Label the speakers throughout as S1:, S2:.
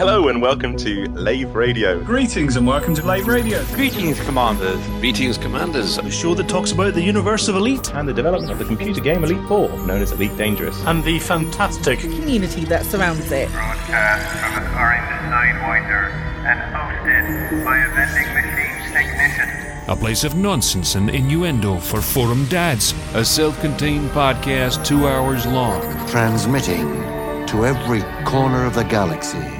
S1: Hello and welcome to Lave Radio.
S2: Greetings and welcome to Lave Radio.
S3: Greetings, Commanders.
S4: Greetings, Commanders.
S2: The show that talks about the universe of Elite
S1: and the development of the computer game Elite 4, known as Elite Dangerous.
S2: and the fantastic
S5: community that surrounds it.
S6: broadcast from an orange sidewinder and hosted by a vending machine technician.
S7: A place of nonsense and innuendo for forum dads.
S4: A self contained podcast two hours long.
S8: transmitting to every corner of the galaxy.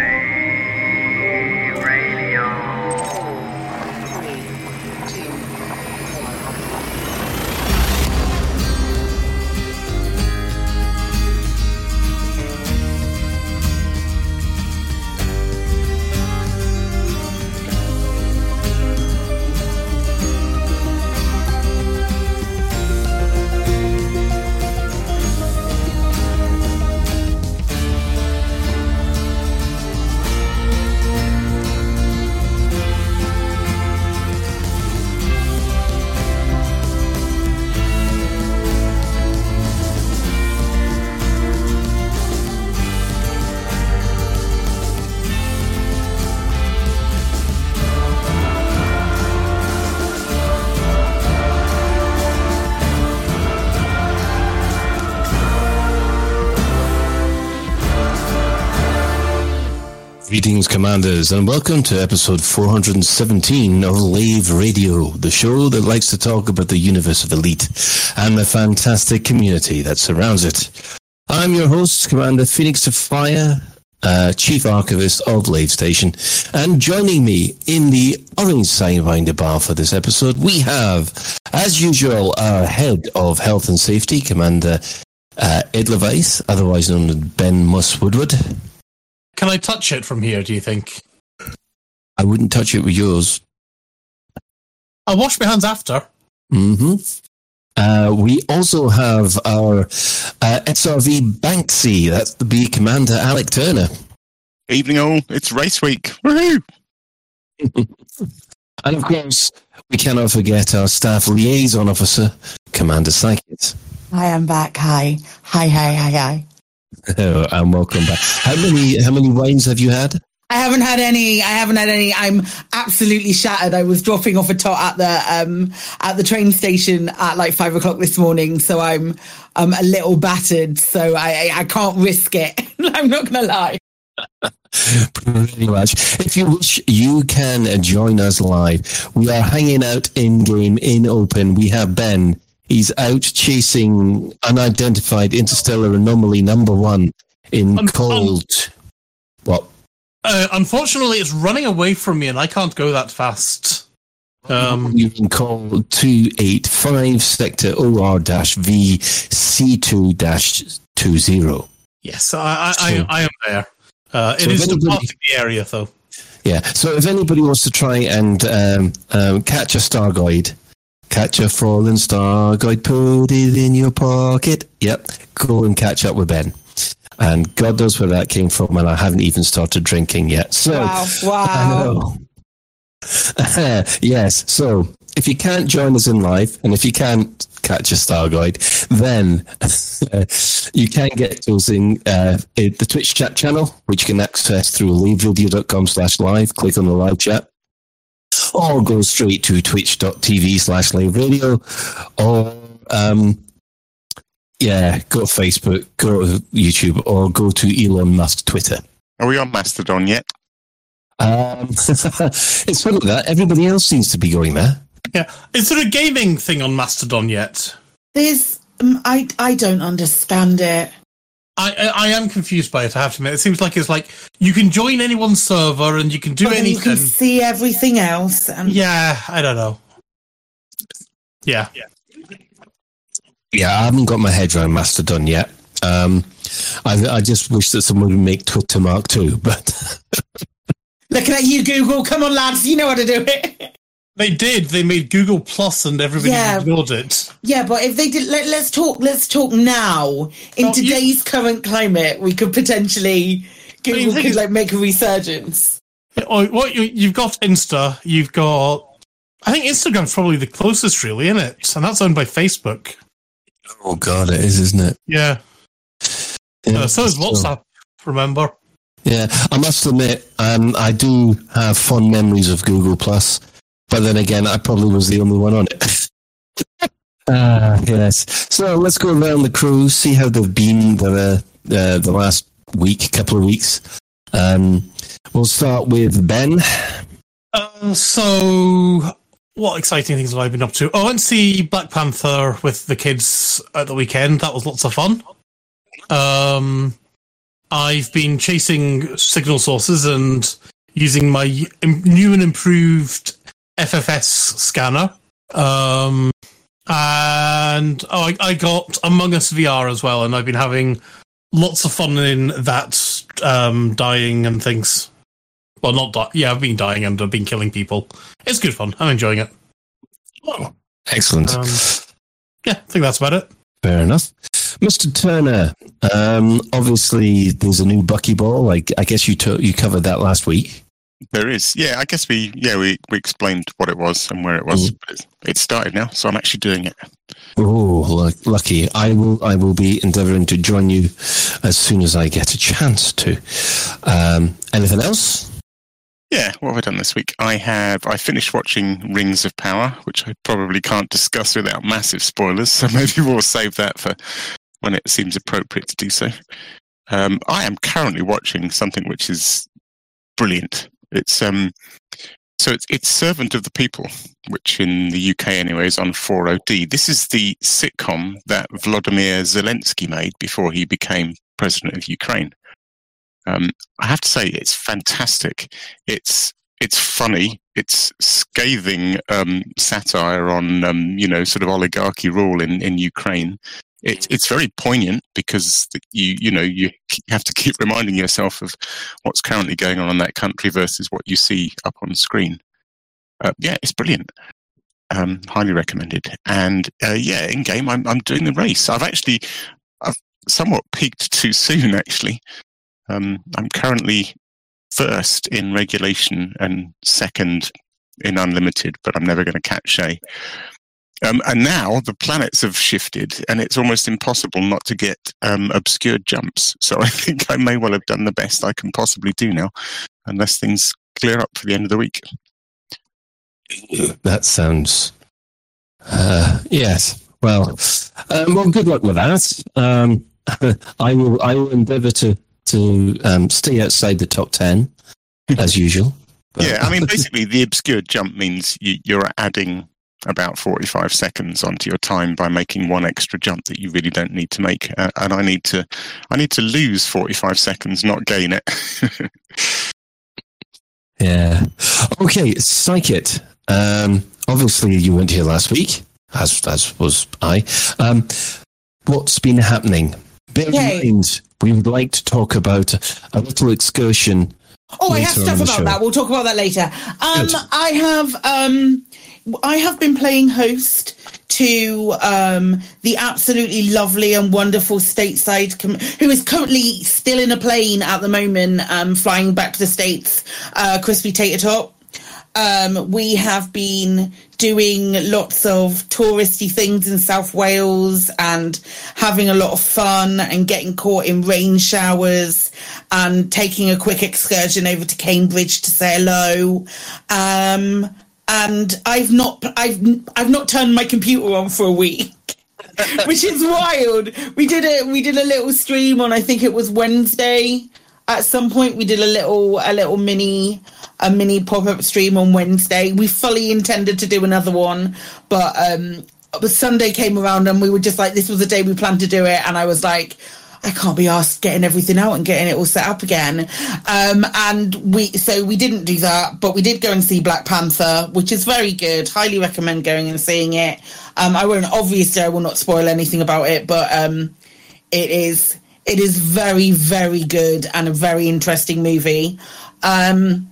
S9: Greetings, Commanders, and welcome to episode 417 of Lave Radio, the show that likes to talk about the universe of Elite and the fantastic community that surrounds it. I'm your host, Commander Phoenix of Fire, uh, Chief Archivist of Lave Station, and joining me in the Orange Sidewinder Bar for this episode, we have, as usual, our Head of Health and Safety, Commander uh, Ed Levice, otherwise known as Ben Muss Woodward.
S2: Can I touch it from here, do you think?
S9: I wouldn't touch it with yours.
S2: I'll wash my hands after.
S9: hmm Uh, we also have our uh, SRV Banksy. That's the B Commander Alec Turner.
S10: Evening all, it's race week. Woohoo!
S9: And of course, we cannot forget our staff liaison officer, Commander Psychic.
S5: Hi I am back. Hi. Hi, hi, hi, hi.
S9: Oh, and welcome back. How many how many wines have you had?
S5: I haven't had any. I haven't had any. I'm absolutely shattered. I was dropping off a tot at the um at the train station at like five o'clock this morning, so I'm I'm a little battered. So I I, can't risk it. I'm not gonna lie.
S9: Pretty much. If you wish, you can join us live. We are hanging out in game, in open. We have Ben. He's out chasing unidentified interstellar anomaly number one in
S2: Um,
S9: cold. what?
S2: Uh, unfortunately, it's running away from me, and I can't go that fast. Um,
S9: You can call 285 sector OR V C2 20.
S2: yes, I, I,
S9: So-
S2: I, I am there. Uh, it
S9: So
S2: is
S9: anybody-
S2: part of the area, though.
S9: Yeah. So if anybody wants to try and um, um, catch a Stargoid, catch a fallen Stargoid, put it in your pocket. Yep. Go and catch up with Ben. And God knows where that came from, and I haven't even started drinking yet. So,
S5: Wow, wow.
S9: yes. So if you can't join us in live, and if you can't catch a Stargoid, then you can get to us in, uh, the Twitch chat channel, which you can access through laveradio.com slash live. Click on the live chat. Or go straight to twitch.tv slash laveradio. Or, um, yeah, go to Facebook, go to YouTube, or go to Elon Musk Twitter.
S10: Are we on Mastodon yet?
S9: Um, it's funny that everybody else seems to be going there.
S2: Yeah, is there a gaming thing on Mastodon yet?
S5: There's um, I I don't understand it.
S2: I, I I am confused by it. I have to admit, it seems like it's like you can join anyone's server and you can do
S5: But then you can see everything else. And
S2: Yeah, I don't know. Yeah,
S9: Yeah, I haven't got my head around Mastodon yet. Um, I, I just wish that someone would make Twitter Mark too, but
S5: looking at you, Google. Come on, lads. You know how to do it.
S2: they did. They made Google Plus, and everybody
S5: Yeah.
S2: ignored it.
S5: Yeah, but if they did, let, let's talk. Let's talk now. In
S2: you-
S5: today's current climate, we could potentially Google
S2: think
S5: could like make a resurgence.
S2: Oh, what you, you've got Insta, you've got I think Instagram's probably the closest, really, isn't it? And that's owned by Facebook.
S9: Oh God, it is, isn't it?
S2: Yeah.
S9: Yeah,
S2: Uh, so is WhatsApp. Remember?
S9: Yeah, I must admit, um, I do have fond memories of Google Plus, but then again, I probably was the only one on it. Ah, yes. So let's go around the crew, see how they've been the uh, the last week, couple of weeks. Um, we'll start with Ben.
S2: Uh, so, what exciting things have I been up to? Oh, I went to see Black Panther with the kids at the weekend. That was lots of fun. Um, I've been chasing signal sources and using my new and improved FFS scanner. Um, and oh, I, I got Among Us VR as well, and I've been having lots of fun in that, um, dying and things. Well, not die. Yeah, I've been dying and I've been killing people. It's good fun. I'm enjoying it.
S9: Excellent.
S2: Um, yeah, I think that's about it.
S9: Fair enough. Mr. Turner, um, obviously there's a new Buckyball. Like I guess you to- you covered that last week.
S10: There is. Yeah, I guess we yeah we, we explained what it was and where it was.
S9: Mm.
S10: It's, it started now, so I'm actually doing it.
S9: Oh, lu- lucky! I will. I will be endeavouring to join you as soon as I get a chance to. Um, anything else?
S10: Yeah, what have I done this week? I have I finished watching Rings of Power, which I probably can't discuss without massive spoilers, so maybe we'll save that for when it seems appropriate to do so. Um, I am currently watching something which is brilliant. It's um so it's it's Servant of the People, which in the UK anyway is on 4OD. This is the sitcom that Vladimir Zelensky made before he became president of Ukraine. Um, I have to say it's fantastic. It's it's funny. It's scathing um, satire on um, you know sort of oligarchy rule in, in Ukraine. It's it's very poignant because you you know you have to keep reminding yourself of what's currently going on in that country versus what you see up on screen. Uh, yeah, it's brilliant. Um, highly recommended. And uh, yeah, in game, I'm I'm doing the race. I've actually I've somewhat peaked too soon. Actually, um, I'm currently first in regulation and second in unlimited, but I'm never going to catch Shay. Um, and now the planets have shifted, and it's almost impossible not to get um, obscured jumps. So I think I may well have done the best I can possibly do now, unless things clear up for the end of the week.
S9: That sounds. Uh, yes. Well, um, well, good luck with that. Um, I will. I will endeavour to to um, stay outside the top ten as usual. But-
S10: Yeah, I mean, basically, the obscured jump means you, you're adding about 45 seconds onto your time by making one extra jump that you really don't need to make. Uh, and I need to, I need to lose 45 seconds, not gain it.
S9: Yeah. Okay, Psychit. Um, obviously, you weren't here last week, as as was I. Um, what's been happening? Bear in mind, we would like to talk about a little excursion.
S5: Oh, I have stuff about
S9: show.
S5: that. We'll talk about that later. Um,
S9: Good.
S5: I have um, I have been playing host to um, the absolutely lovely and wonderful stateside com- who is currently still in a plane at the moment, um, flying back to the states. Uh, Crispy Tater Top. Um, we have been doing lots of touristy things in South Wales and having a lot of fun and getting caught in rain showers and taking a quick excursion over to Cambridge to say hello. Um, and I've not, I've, I've not turned my computer on for a week. Which is wild. We did a we did a little stream on I think it was Wednesday. At some point we did a little a little mini a mini pop-up stream on Wednesday. We fully intended to do another one, but um but Sunday came around and we were just like this was the day we planned to do it and I was like I can't be asked getting everything out and getting it all set up again. Um, and we, so we didn't do that, but we did go and see Black Panther, which is very good. Highly recommend going and seeing it. Um, I won't, obviously, I will not spoil anything about it, but um, it is, it is very, very good and a very interesting movie. Um,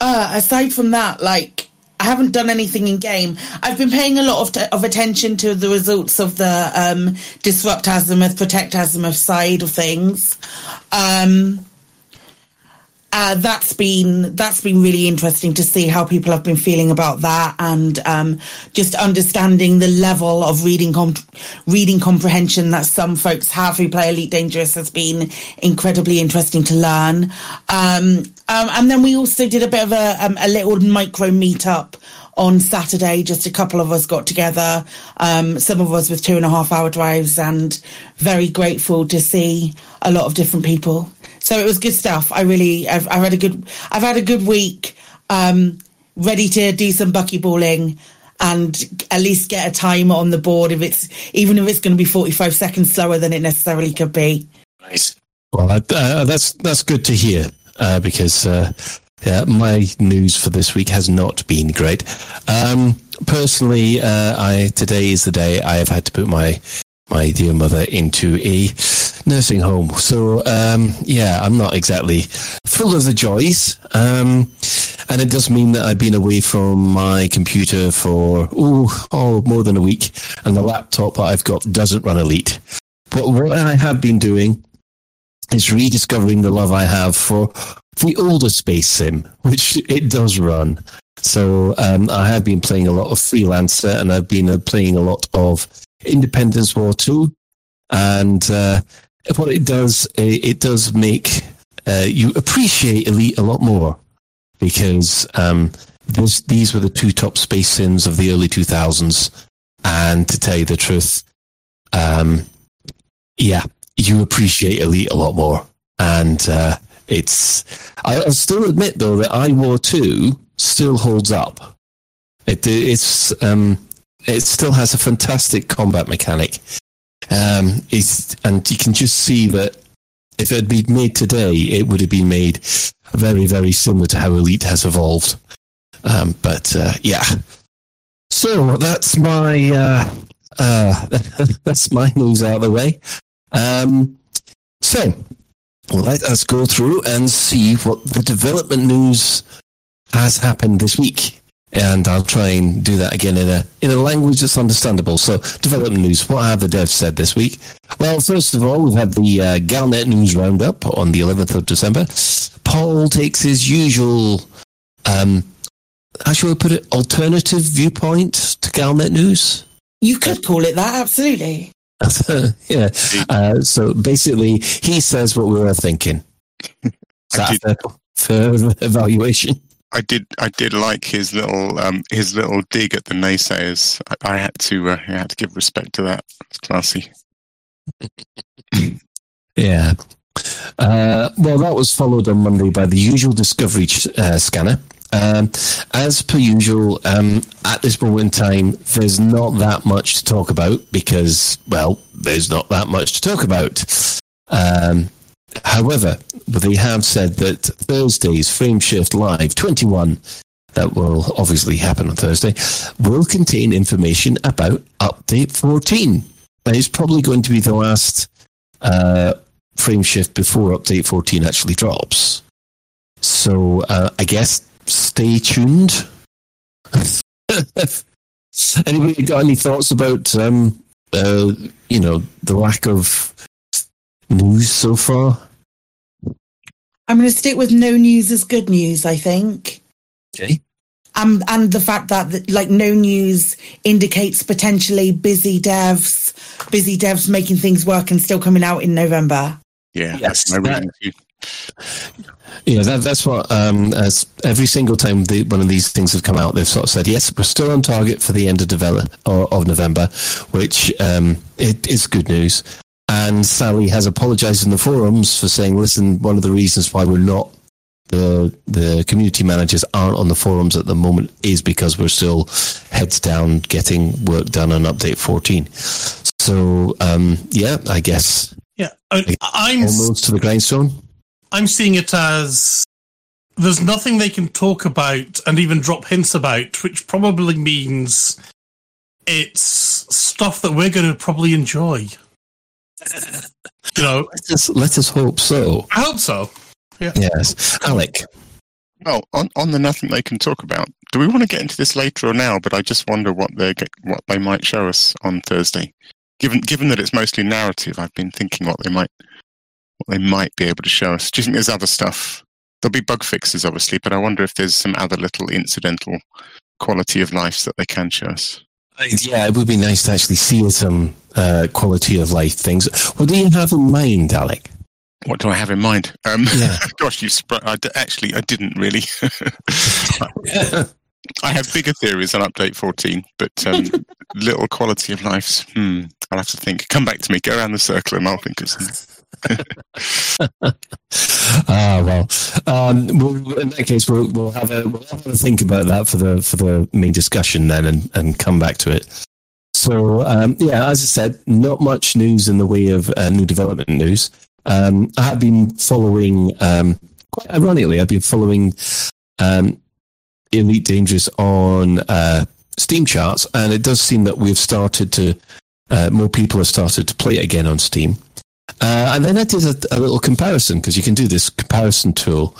S5: uh, aside from that, like, haven't done anything in game. I've been paying a lot of, t- of attention to the results of the um, disrupt azimuth, protect azimuth side of things. Um, uh, that's been that's been really interesting to see how people have been feeling about that, and um, just understanding the level of reading reading comprehension that some folks have who play Elite Dangerous has been incredibly interesting to learn. Um, um, and then we also did a bit of a, um, a little micro meetup on Saturday. Just a couple of us got together, um, some of us with two and a half hour drives, and very grateful to see a lot of different people. So it was good stuff. I really, I've, I've had a good, I've had a good week. Um, ready to do some buckyballing and at least get a time on the board if it's even if it's going to be 45 seconds slower than it necessarily could be.
S9: Nice. Well, uh, that's that's good to hear uh, because uh, yeah, my news for this week has not been great. Um, personally, uh, I today is the day I have had to put my my dear mother into a nursing home. So, um, yeah, I'm not exactly full of the joys. Um, and it does mean that I've been away from my computer for, ooh, oh, more than a week. And the laptop that I've got doesn't run Elite. But what I have been doing is rediscovering the love I have for the older Space Sim, which it does run. So um, I have been playing a lot of Freelancer and I've been uh, playing a lot of Independence War 2. And uh, what it does, it does make uh, you appreciate Elite a lot more because um, this, these were the two top space sims of the early 2000s. And to tell you the truth, um, yeah, you appreciate Elite a lot more. And uh, it's, I, I still admit though that iWar 2 still holds up. It, it's, um, it still has a fantastic combat mechanic. Um, it's, and you can just see that if it had been made today, it would have been made very, very similar to how Elite has evolved. Um, but uh, yeah, so that's my uh, uh, that's my news out of the way. Um, so let us go through and see what the development news has happened this week and I'll try and do that again in a in a language that's understandable. So, development news. What have the devs said this week? Well, first of all, we've had the uh, Galnet news roundup on the 11th of December. Paul takes his usual, um, how shall we put it, alternative viewpoint to Galnet news.
S5: You could call it that, absolutely.
S9: yeah. Uh, so basically, he says what we were thinking. Is that fair, fair evaluation?
S10: I did I did like his little um, his little dig at the naysayers. I, I had to uh, I had to give respect to that. It's classy.
S9: yeah. Uh, well, that was followed on Monday by the usual Discovery uh, scanner. Um, as per usual, um, at this moment in time, there's not that much to talk about because, well, there's not that much to talk about. Um, However, they have said that Thursday's Frameshift Live 21, that will obviously happen on Thursday, will contain information about Update 14. It's probably going to be the last uh, Frameshift before Update 14 actually drops. So uh, I guess stay tuned. Anybody got any thoughts about, um, uh, you know, the lack of news so far?
S5: I'm going to stick with no news is good news. I think.
S9: Okay.
S5: Um, and the fact that like no news indicates potentially busy devs, busy devs making things work and still coming out in November.
S10: Yeah, yes, my reading too.
S9: Yeah, that, that's what. Um, as every single time the, one of these things have come out, they've sort of said, "Yes, we're still on target for the end of develop or, of November," which um, it is good news. And Sally has apologized in the forums for saying, listen, one of the reasons why we're not the the community managers aren't on the forums at the moment is because we're still heads down getting work done on update 14. So um, yeah, I guess
S2: yeah, I, I'm
S9: almost to the grindstone.
S2: I'm seeing it as there's nothing they can talk about and even drop hints about, which probably means it's stuff that we're going to probably enjoy you know,
S9: let us, let us hope so.
S2: I hope so. Yeah.
S9: Yes, Alec.
S10: Well, on on the nothing they can talk about. Do we want to get into this later or now? But I just wonder what they what they might show us on Thursday. Given given that it's mostly narrative, I've been thinking what they might what they might be able to show us. Do you think there's other stuff there'll be bug fixes, obviously, but I wonder if there's some other little incidental quality of life that they can show us.
S9: Yeah, it would be nice to actually see some uh, quality of life things. What do you have in mind, Alec?
S10: What do I have in mind? Um,
S9: Yeah.
S10: gosh, you spr- I d- actually I didn't really. I have bigger theories on update 14, but um, little quality of lives. Hmm, I'll have to think. Come back to me. Go around the circle, and I'll think of something.
S9: ah well, um, well, in that case, we'll, we'll have a we'll have a think about that for the for the main discussion then, and, and come back to it. So um, yeah, as I said, not much news in the way of uh, new development news. Um, I have been following, um, quite ironically, I've been following um, Elite Dangerous on uh, Steam charts, and it does seem that we've started to uh, more people have started to play it again on Steam. Uh, and then I did a, a little comparison because you can do this comparison tool,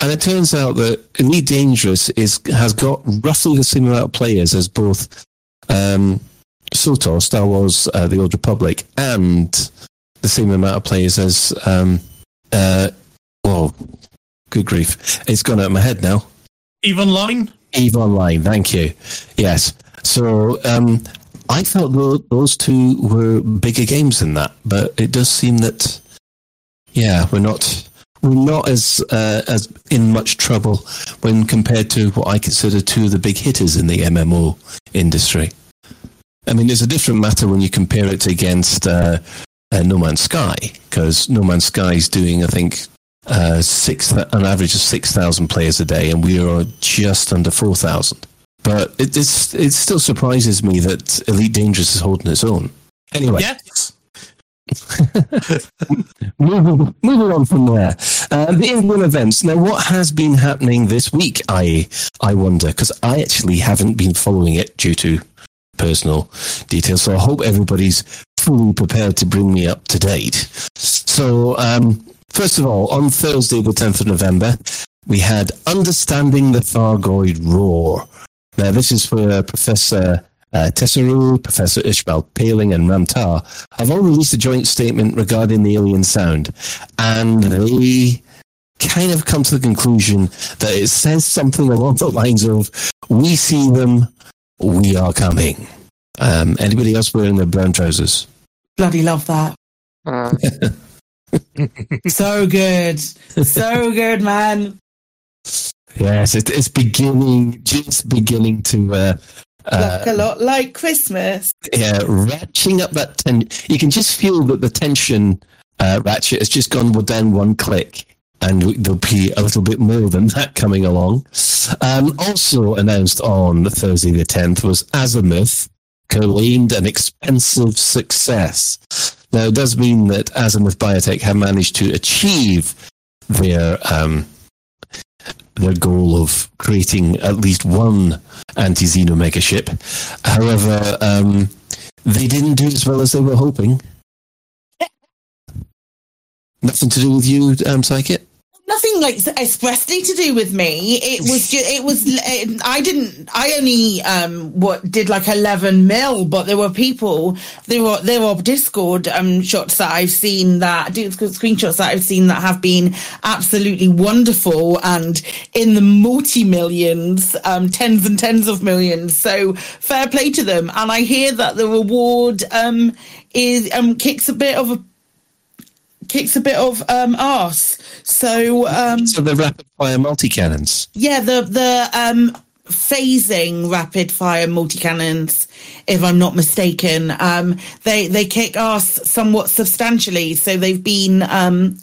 S9: and it turns out that Elite Dangerous is has got roughly the same amount of players as both um, SWTOR, Star Wars: uh, The Old Republic, and the same amount of players as um, uh, whoa, good grief, it's gone out of my head now.
S2: Eve Online.
S9: Eve Online, thank you. Yes. So um, I thought tho- those two were bigger games than that, but it does seem that, yeah, we're not we're not as uh, as in much trouble when compared to what I consider two of the big hitters in the MMO industry. I mean, it's a different matter when you compare it against uh, uh, No Man's Sky, because No Man's Sky is doing, I think, uh, six an average of six thousand players a day, and we are just under four thousand. But it, it's it still surprises me that Elite Dangerous is holding its own. Anyway,
S2: Yes.
S9: moving, moving on from there, uh, the England events. Now, what has been happening this week? I I wonder because I actually haven't been following it due to personal details. So I hope everybody's fully prepared to bring me up to date. So, um, first of all, on Thursday, the tenth of November, we had Understanding the Thargoid Roar. Now, this is where Professor uh, Tesreau, Professor Ishmael Palin, and Ram Tah have all released a joint statement regarding the alien sound. And they kind of come to the conclusion that it says something along the lines of, We see them, we are coming. Um, anybody else wearing their brown trousers?
S5: Bloody love that. so good. So good, man.
S9: Yes, it, it's beginning, just beginning to uh, uh,
S5: Look a lot like Christmas.
S9: yeah, ratcheting up that ten. You can just feel that the tension uh, ratchet has just gone down one click, and there'll be a little bit more than that coming along. Um, also announced on Thursday the tenth was Azimuth claimed an expensive success. Now it does mean that Azimuth Biotech have managed to achieve their um, their goal of creating at least one anti-Xeno mega ship. However, um, they didn't do as well as they were hoping. Nothing to do with you, um, Psychic?
S5: Nothing like expressly to do with me. It was just, it was, it, I didn't, I only, um, what did like 11 mil, but there were people, there were, there were Discord, um, shots that I've seen that, Discord screenshots that I've seen that have been absolutely wonderful and in the multi millions, um, tens and tens of millions. So fair play to them. And I hear that the reward, um, is, um, kicks a bit of a, kicks a bit of um arse. So um
S9: So the rapid fire multi cannons.
S5: yeah, the the um phasing rapid fire multi cannons, if I'm not mistaken, um they they kick ass somewhat substantially. So they've been um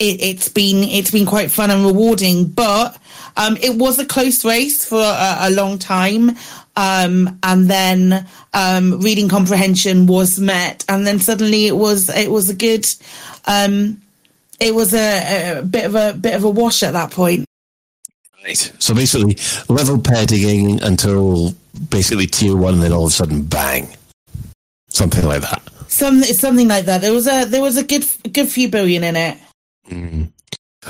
S5: it, it's been it's been quite fun and rewarding, but um, it was a close race for a, a long time. Um, and then um, reading comprehension was met, and then suddenly it was it was a good, um, it was a, a bit of a bit of a wash at that point.
S9: Right. So basically, level pegging until basically tier one, and then all of a sudden, bang, something like that.
S5: Some something like that. There was a there was a good good few billion in it.
S9: Mm.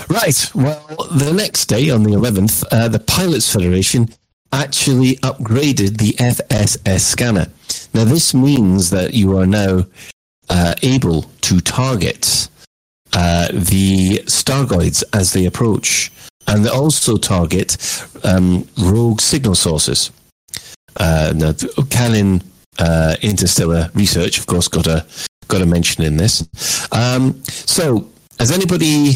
S9: Right. Well, the next day, on the 11th, uh, the Pilots Federation actually upgraded the FSS scanner. Now, this means that you are now uh, able to target uh, the Stargoids as they approach, and they also target um, rogue signal sources. Uh, now, Canonn uh, interstellar research, of course, got a got a mention in this. Um, so, has anybody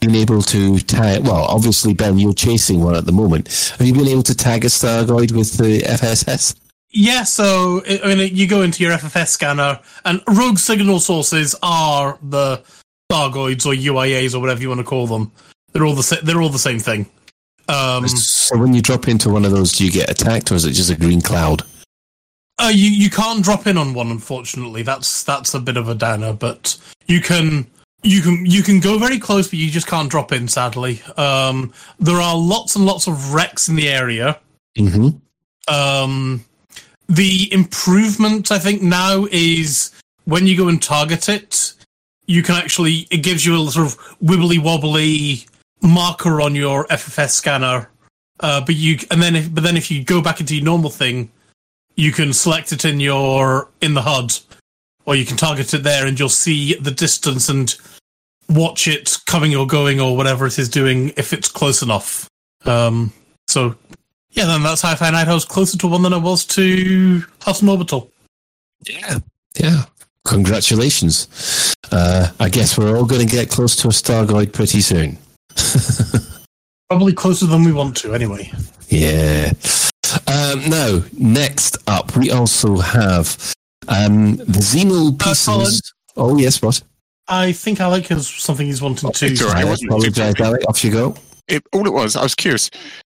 S9: been able to tag? Well, obviously, Ben, you're chasing one at the moment. Have you been able to tag a Stargoid with the FSS?
S2: Yeah, so I mean, you go into your FFS scanner, and rogue signal sources are the Stargoids or UIAs or whatever you want to call them. They're all the sa- they're all the same thing. Um,
S9: so when you drop into one of those, do you get attacked, or is it just a green cloud?
S2: Uh, you you can't drop in on one, unfortunately. That's that's a bit of a downer, but you can you can you can go very close, but you just can't drop in. Sadly, um, there are lots and lots of wrecks in the area.
S9: Mm-hmm.
S2: Um, the improvement I think now is when you go and target it, you can actually it gives you a sort of wibbly wobbly marker on your FFS scanner. Uh, but you and then if but then if you go back into your normal thing, you can select it in your in the HUD, or you can target it there, and you'll see the distance and watch it coming or going or whatever it is doing if it's close enough. Um, so yeah, then that's how I found out I was closer to one than I was to Hudson Orbital.
S9: Yeah, yeah. Congratulations. Uh, I guess we're all going to get close to a Stargoid pretty soon.
S2: Probably closer than we want to, anyway.
S9: Yeah. Um, now, next up, we also have um, the Xeno pieces. oh, yes, what?
S2: I think Alec has something he's wanting to.
S10: It's all right. I wasn't
S9: apologize, Alec. Off you go.
S10: It, all it was, I was curious.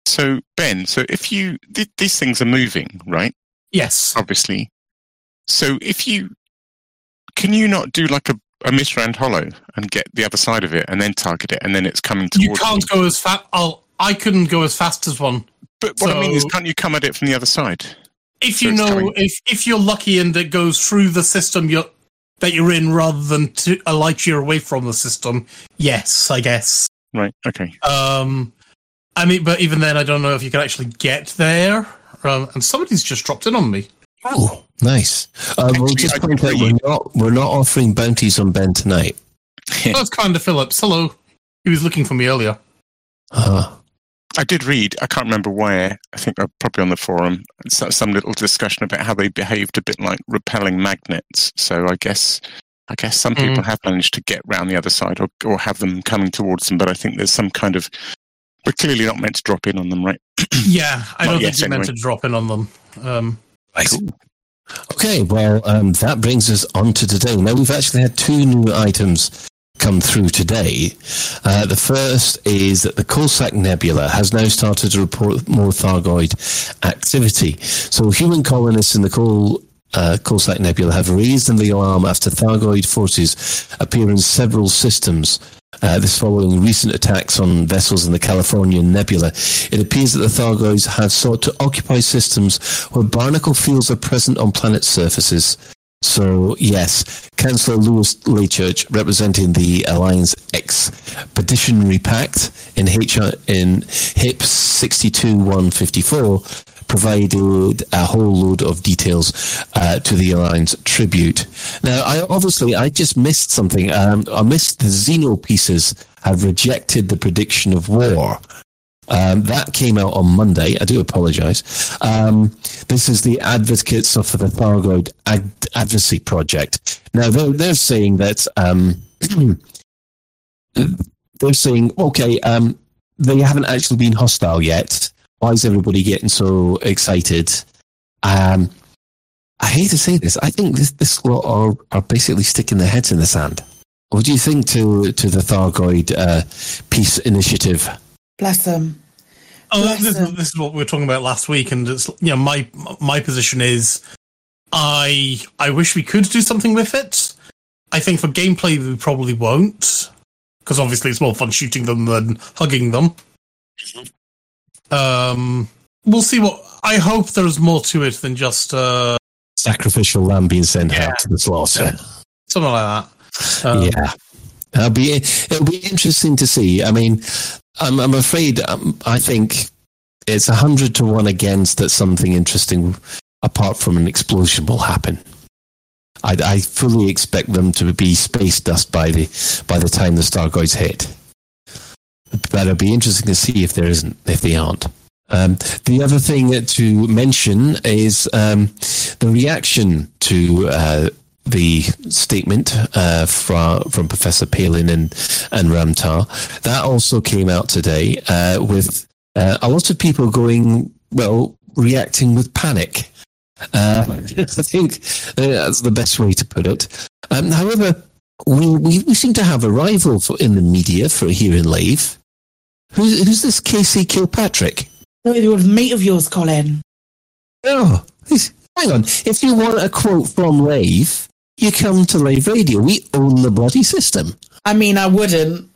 S10: So, Ben, so if you, th- these things are moving, right?
S2: Yes.
S10: Obviously. So if you can you not do like a, a misrand hollow and get the other side of it and then target it and then it's coming towards
S2: you can't
S10: you?
S2: go as fast I couldn't go as fast as one
S10: but what so, I mean is can't you come at it from the other side
S2: if you so know coming... if if you're lucky and it goes through the system you're that you're in rather than to, a light year away from the system yes I guess
S10: right okay
S2: um I mean but even then I don't know if you can actually get there um, and somebody's just dropped in on me
S9: Oh, nice. Uh, we'll just point out we're not we're not offering bounties on Ben tonight.
S2: That's Commander Phillips. Hello. He was looking for me earlier.
S9: Uh,
S10: I did read. I can't remember where. I think uh, probably on the forum. Some little discussion about how they behaved a bit like repelling magnets. So I guess I guess some mm. people have managed to get round the other side or or have them coming towards them. But I think there's some kind of we're clearly not meant to drop in on them, right?
S2: yeah, I don't think you're anyway. meant to drop in on them. Um,
S9: Cool. Okay, well, um, that brings us on to today. Now, we've actually had two new items come through today. Uh, the first is that the Coalsack Nebula has now started to report more Thargoid activity. So, human colonists in the Coal uh, Nebula have raised the alarm after Thargoid forces appear in several systems uh, this following recent attacks on vessels in the California Nebula. It appears that the Thargoids have sought to occupy systems where barnacle fields are present on planet surfaces. So, yes, Councillor Lewis Laychurch, representing the Alliance Expeditionary Pact in, H- in HIP 62154, provided a whole load of details uh, to the Alliance Tribune. Now, I obviously I just missed something. Um, I missed the Xeno pieces have rejected the prediction of war. Um, that came out on Monday. I do apologise. Um, this is the advocates of the Thargoid Ad- Advocacy Project. Now they're, they're saying that um, they're saying okay, um, they haven't actually been hostile yet why is everybody getting so excited? Um, I hate to say this. I think this this lot are, are basically sticking their heads in the sand. What do you think to to the Thargoid uh, peace initiative?
S5: Bless them.
S2: Oh, Bless this, them. this is what we were talking about last week, and it's you know my my position is, I I wish we could do something with it. I think for gameplay we probably won't, because obviously it's more fun shooting them than hugging them. Um, we'll see what. I hope there's more to it than just uh,
S9: sacrificial lamb being sent yeah. out to the slaughter.
S2: Something like
S9: that. Um, yeah, it'll be it'll be interesting to see. I mean, I'm I'm afraid um, I think it's a hundred to one against that something interesting apart from an explosion will happen. I, I fully expect them to be space dust by the by the time the Stargoids hit. But it'll be interesting to see if there isn't if they aren't. Um, the other thing to mention is um, the reaction to uh, the statement uh, from from Professor Palin and and Ram Tah. That also came out today uh, with uh, a lot of people going well, reacting with panic. Uh, I think uh, that's the best way to put it. Um, however, we, we, we seem to have a rival for, in the media for here in Lave. Who's, who's this Casey Kilpatrick?
S5: Oh, it was a mate of yours, Colin.
S9: Oh, hang on. If you want a quote from Lave, you come to Lave Radio. We own the bloody system.
S5: I mean, I wouldn't.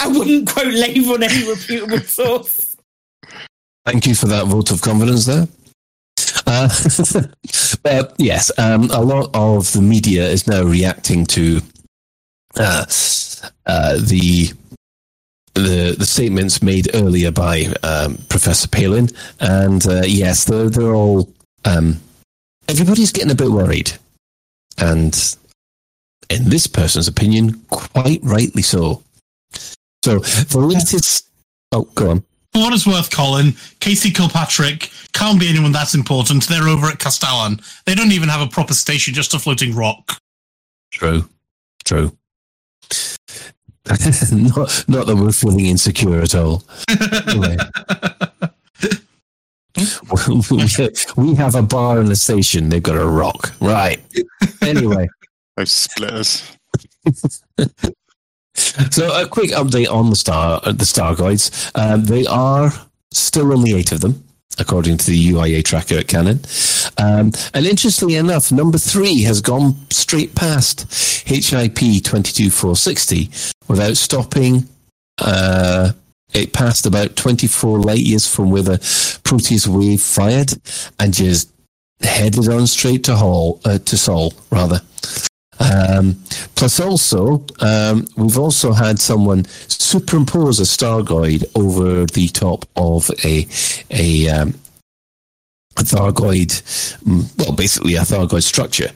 S5: I wouldn't quote Lave on any reputable source.
S9: Thank you for that vote of confidence there. Uh, but yes, um, a lot of the media is now reacting to uh, uh, the the the statements made earlier by um, Professor Palin, and uh, yes, they're they're all um, everybody's getting a bit worried, and in this person's opinion, quite rightly so. So the latest. Oh, go on.
S2: For what it's worth, Colin, Casey Kilpatrick can't be anyone that's important. They're over at Castellan. They don't even have a proper station, just a floating rock.
S9: True. True. not, not that we're feeling insecure at all. Anyway. we have a bar in the station. They've got a rock. Right. Anyway.
S10: Those splitters.
S9: So a quick update on the star the Stargoids. Um, they are still only eight of them, according to the UIA tracker at Canonn. Um, and interestingly enough, number three has gone straight past HIP 22460 without stopping. Uh, it passed about 24 light years from where the Proteus wave fired and just headed on straight to Hall, uh, to Sol, rather. Um, plus, also, um, we've also had someone superimpose a Stargoid over the top of a a, um, a Thargoid, mm, well, basically a Thargoid structure,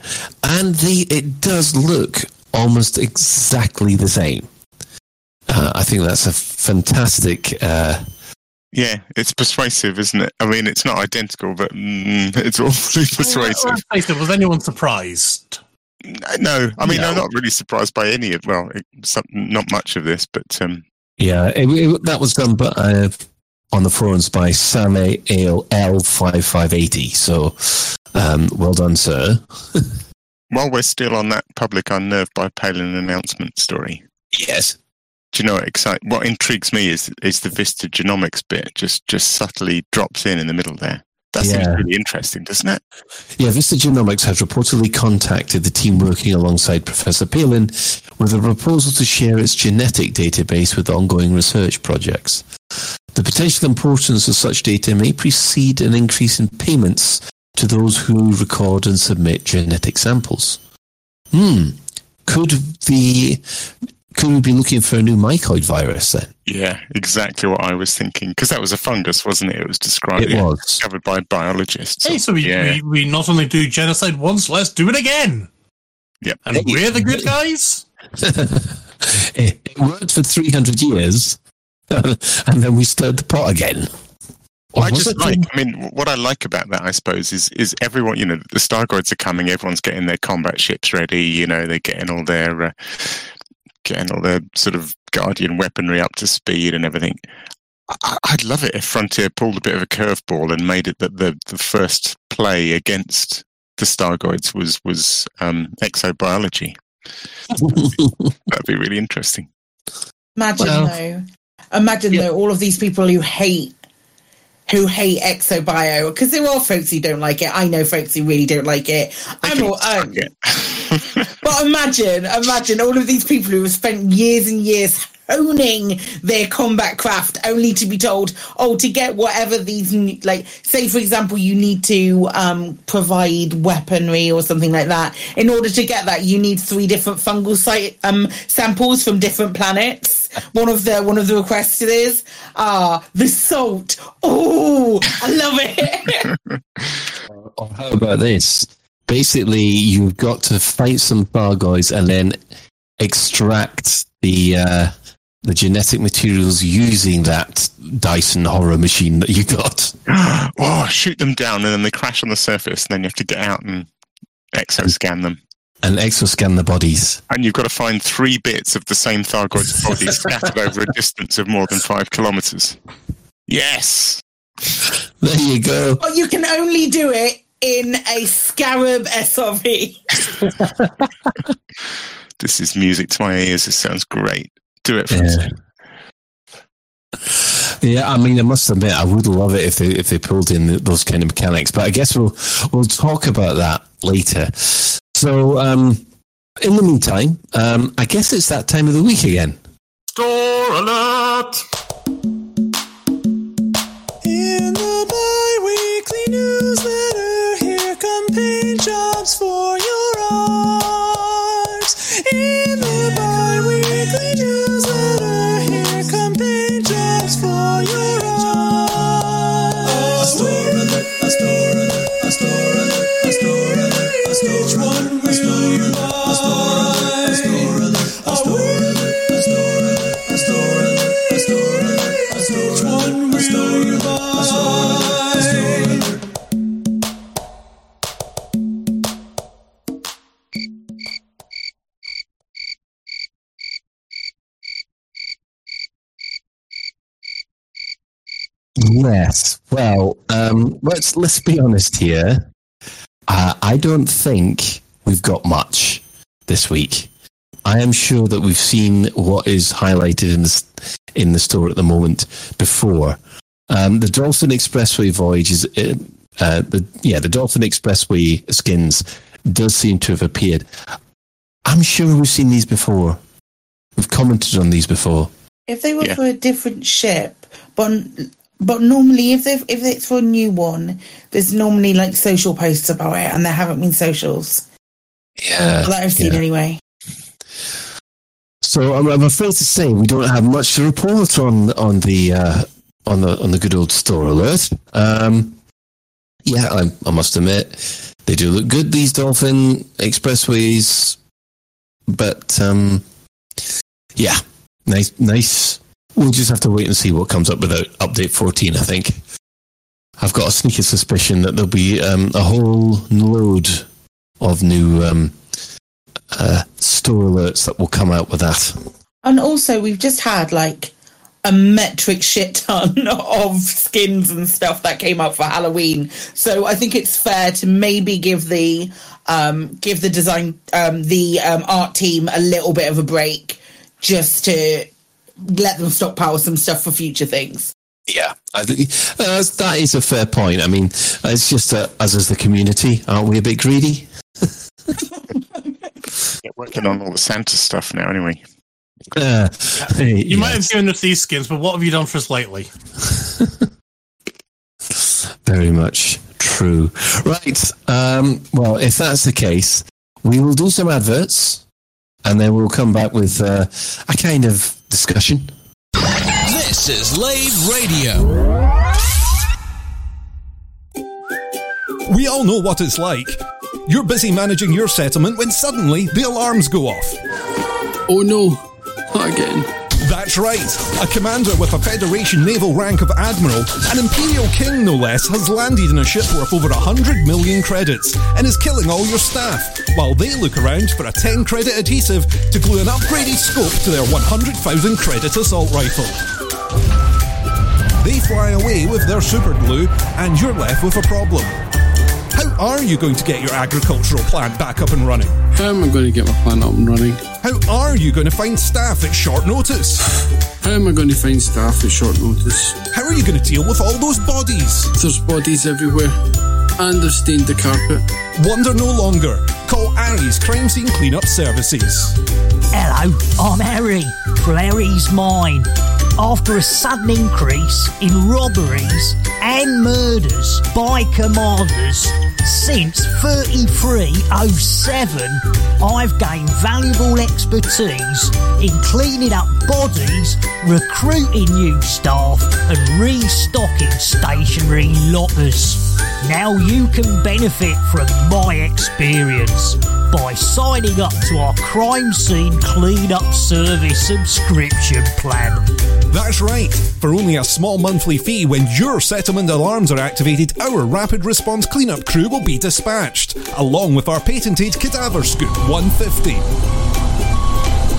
S9: and the it does look almost exactly the same. Uh, I think that's a fantastic. Uh,
S10: yeah, it's persuasive, isn't it? I mean, it's not identical, but mm, it's awfully persuasive.
S2: Was anyone surprised?
S10: No, I mean, no. I'm not really surprised by any of. Well, some, not much of this, but um,
S9: yeah, it, it, that was done, but uh, on the forums by Sam Ale L five five eighty. So, um, well done, sir.
S10: While we're still on that public unnerved by Palin announcement story,
S9: yes.
S10: Do you know what? What intrigues me is is the Vista Genomics bit. Just just subtly drops in in the middle there. That seems yeah. really interesting, doesn't it?
S9: Yeah, Vista Genomics has reportedly contacted the team working alongside Professor Palin with a proposal to share its genetic database with ongoing research projects. The potential importance of such data may precede an increase in payments to those who record and submit genetic samples. Hmm. Could the could we be looking for a new mycoid virus then?
S10: Yeah, exactly what I was thinking. Because that was a fungus, wasn't it? It was described.
S9: It was
S10: discovered by biologists.
S2: Hey, so we,
S10: yeah.
S2: we, we not only do genocide once, let's do it again.
S10: Yep.
S2: And hey, we're the good guys.
S9: it worked for three hundred years, and then we stirred the pot again.
S10: Well, I just like, I mean, what I like about that, I suppose, is is everyone, you know, the Stargoids are coming, everyone's getting their combat ships ready, you know, they're getting all their uh, getting all their sort of Guardian weaponry up to speed and everything. I, would love it if Frontier pulled a bit of a curveball and made it that the, the first play against the Stargoids was was um, exobiology. That'd be really interesting.
S5: Imagine well, though, imagine yeah. though, all of these people who hate who hate exobio because there are folks who don't like it. I know folks who really don't like it. I'm all, um, it. but imagine, imagine all of these people who have spent years and years honing their combat craft only to be told oh to get whatever these like say for example you need to um, provide weaponry or something like that. In order to get that you need three different fungal site um, samples from different planets. One of the one of the requests is ah the salt. Oh i love it.
S9: Or how about this basically you've got to fight some Thargoids and then extract the uh, the genetic materials using that Dyson horror machine that you got.
S10: oh, shoot them down and then they crash on the surface, and then you have to get out and exoscan them.
S9: And exoscan the bodies.
S10: And you've got to find three bits of the same Thargoid's body scattered over a distance of more than five kilometers. Yes!
S9: There you go.
S5: But you can only do it in a Scarab SRV.
S10: this is music to my ears. This sounds great. Do it for
S9: yeah. Yeah, I mean, I must admit, I would love it if they if they pulled in those kind of mechanics. But I guess we'll we'll talk about that later. So, um, in the meantime, um, I guess it's that time of the week again.
S2: Store alert!
S9: Well, um, let's let's be honest here. Uh, I don't think we've got much this week. I am sure that we've seen what is highlighted in the in the store at the moment before. Um, the Dolphin Expressway voyage is uh, uh, the yeah the Dolphin Expressway skins does seem to have appeared. I'm sure we've seen these before. We've commented on these before.
S5: If they were yeah. for a different ship, but but normally, if they if it's for a new one, there's normally like social posts about it, and there haven't been socials.
S9: Yeah,
S5: that I've seen
S9: yeah.
S5: anyway.
S9: So I'm, I'm, afraid to say we don't have much to report on on the uh, on the on the good old store alert. Um, yeah, I, I must admit they do look good. These Dolphin expressways, but um, yeah, nice nice We'll just have to wait and see what comes up with update 14, I think. I've got a sneaky suspicion that there'll be um, a whole load of new um, uh, store alerts that will come out with that.
S5: And also, we've just had like a metric shit ton of skins and stuff that came out for Halloween. So I think it's fair to maybe give the um, give the design um, the um, art team a little bit of a break just to let them stockpile some stuff for future things.
S9: Yeah, I think uh, that is a fair point. I mean, it's just uh, us as the community, aren't we a bit greedy?
S10: yeah, working on all the Santa stuff now, anyway.
S9: Uh,
S2: you yes. might have given us these skins, but what have you done for us lately?
S9: Very much true. Right. Um, well, if that's the case, we will do some adverts, and then we'll come back with uh, a kind of discussion.
S11: This is Lave Radio.
S12: We all know what it's like. You're busy managing your settlement when suddenly the alarms go off.
S13: Oh no, not again.
S12: That's right. A commander with a Federation naval rank of Admiral, an Imperial King no less, has landed in a ship worth over 100 million credits and is killing all your staff, while they look around for a 10 credit adhesive to glue an upgraded scope to their 100,000 credit assault rifle. They fly away with their super glue, and you're left with a problem. How are you going to get your agricultural plant back up and running?
S13: How am I going to get my plant up and running?
S12: How are you going to find staff at short notice?
S13: How am I going to find staff at short notice?
S12: How are you going to deal with all those bodies?
S13: There's bodies everywhere. And they've stained the carpet.
S12: Wonder no longer. Call Ares Crime Scene Cleanup Services.
S14: Hello, I'm Harry from Harry's Mine. After a sudden increase in robberies and murders by commanders since 3307, I've gained valuable expertise in cleaning up bodies, recruiting new staff, and restocking stationary lockers. Now you can benefit from my experience by signing up to our crime scene cleanup service subscription plan.
S12: That's right. For only a small monthly fee, when your settlement alarms are activated, our rapid response cleanup crew will be dispatched, along with our patented Cadaver Scoop 150.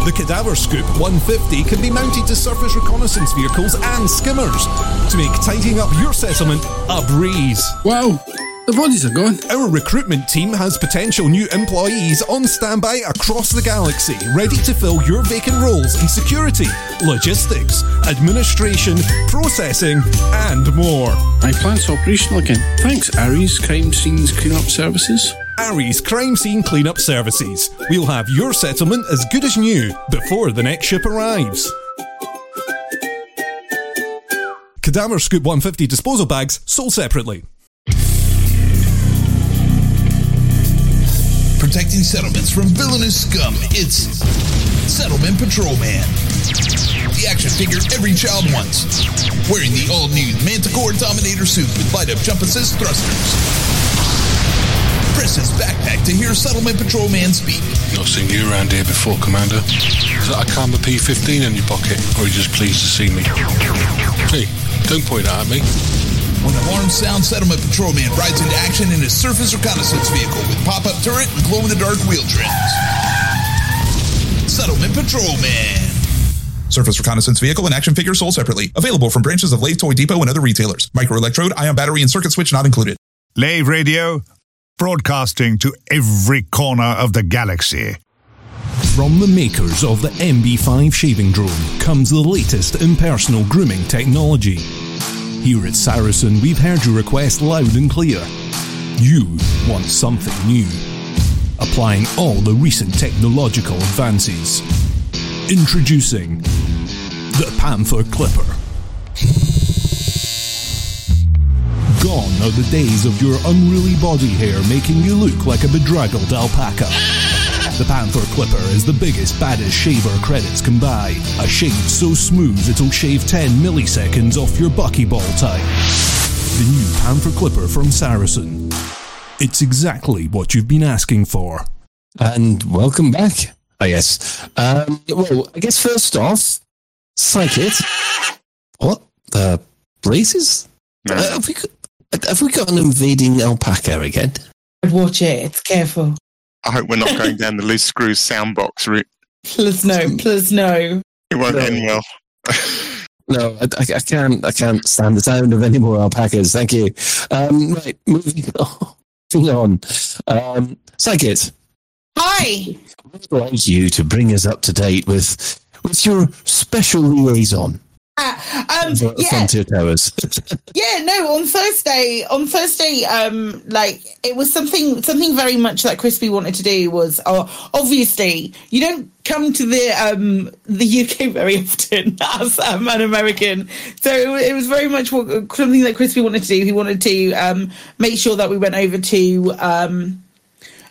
S12: The Cadaver Scoop 150 can be mounted to surface reconnaissance vehicles and skimmers to make tidying up your settlement a breeze.
S13: Wow, the bodies are gone.
S12: Our recruitment team has potential new employees on standby across the galaxy, ready to fill your vacant roles in security, logistics, administration, processing, and more.
S13: My plant's operational again. Thanks, Ares Crime Scenes Cleanup Services.
S12: Ares Crime Scene Cleanup Services. We'll have your settlement as good as new before the next ship arrives. Cadaver Scoop 150 disposal bags sold separately.
S15: Protecting settlements from villainous scum, it's Settlement Patrolman. The action figure every child wants. Wearing the all-new Manticore Dominator suit with light-up jump assist thrusters. Press his backpack to hear Settlement Patrolman speak.
S16: Not seen you around here before, Commander. Is that a Karma P15 in your pocket, or are you just pleased to see me? Hey, don't point that at me.
S15: When alarms sound, Settlement Patrolman rides into action in his surface reconnaissance vehicle with pop-up turret and glow-in-the-dark wheel trims. Settlement Patrolman.
S17: Surface reconnaissance vehicle and action figure sold separately. Available from branches of Lathe Toy Depot and other retailers. Microelectrode, ion battery, and circuit switch not included.
S18: Lave Radio, broadcasting to every corner of the galaxy.
S12: From the makers of the MB5 shaving drone comes the latest in personal grooming technology. Here at Saracen, we've heard your request loud and clear. You want something new. Applying all the recent technological advances. Introducing the Panther Clipper. Gone are the days of your unruly body hair making you look like a bedraggled alpaca. The Panther Clipper is the biggest, baddest shaver credits can buy. A shave so smooth it'll shave 10 milliseconds off your buckyball time. The new Panther Clipper from Saracen. It's exactly what you've been asking for.
S9: And welcome back, I guess. Um, well, I guess first off, Psychit. What the blazes? Uh, have, we got, have we got an invading alpaca again?
S5: Watch it. It's careful.
S10: I hope we're not going down the loose screws soundbox route.
S5: Please no. Please no.
S10: It won't
S9: No.
S10: end well.
S9: No, I, I, I can't. I can't stand the sound of any more alpacas. Thank you. Um, right, moving on. Moving on. Um, Psychit,
S5: Hi.
S9: I'd like you to bring us up to date with with your special liaison
S5: um,
S9: for
S5: yeah.
S9: Towers.
S5: Yeah, no, on Thursday, on Thursday, um, like it was something, something very much that Crispy wanted to do was, uh, obviously, you don't come to the um the UK very often as um, an American, so it, it was very much what, something that Crispy wanted to do. He wanted to um make sure that we went over to um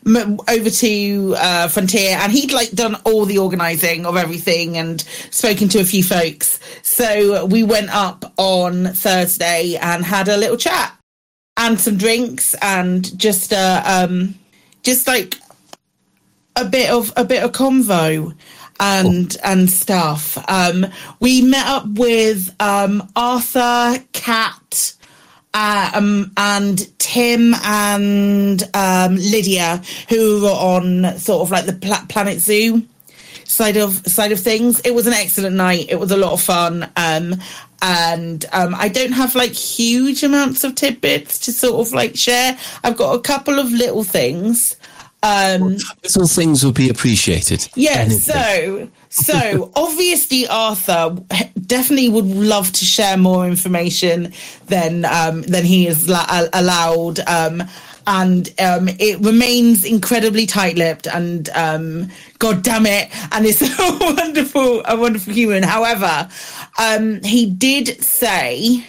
S5: m- over to uh, Frontier, and he'd like done all the organising of everything and spoken to a few folks. So we went up on Thursday and had a little chat and some drinks and just uh, um, just like a bit of a bit of convo and and stuff. Um, we met up with um, Arthur, Cat, um, and Tim and um, Lydia, who were on sort of like the Pla- Planet Zoo side of side of things. It was an excellent night. It was a lot of fun. Um, and um, I don't have like huge amounts of tidbits to sort of like share. I've got a couple of little things. Um,
S9: Little things will be appreciated.
S5: yeah,
S9: Anything.
S5: so so obviously Arthur definitely would love to share more information than um, than he is la- allowed, um, and um, it remains incredibly tight-lipped. And um, God damn it, and it's a wonderful, a wonderful human. However, um, he did say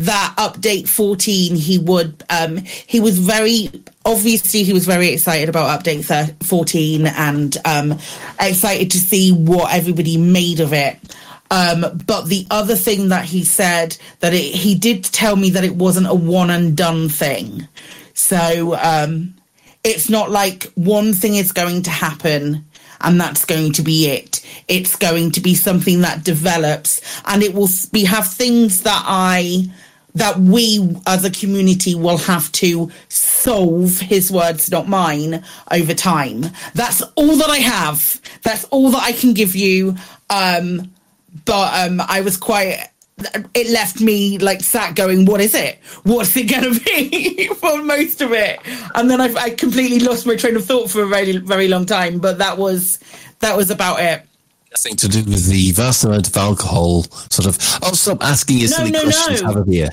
S5: that update 14 he would um he was very obviously he was very excited about update thir- 14 and um excited to see what everybody made of it Um, but the other thing that he said that it, he did tell me that it wasn't a one and done thing. So um, it's not like one thing is going to happen and that's going to be it. It's going to be something that develops and it will be have things that I that we as a community will have to solve his words not mine over time. That's all that i have. That's all that i can give you. Um but um i was quite it left me like sat going what is it? What's it gonna be for most of it? And then I, I completely lost my train of thought for a very very long time but that was that was about it
S9: Nothing to do with the vast amount of alcohol. Sort of. Oh, stop asking your
S5: No,
S9: silly
S5: no,
S9: questions.
S5: no.
S9: Have a beer.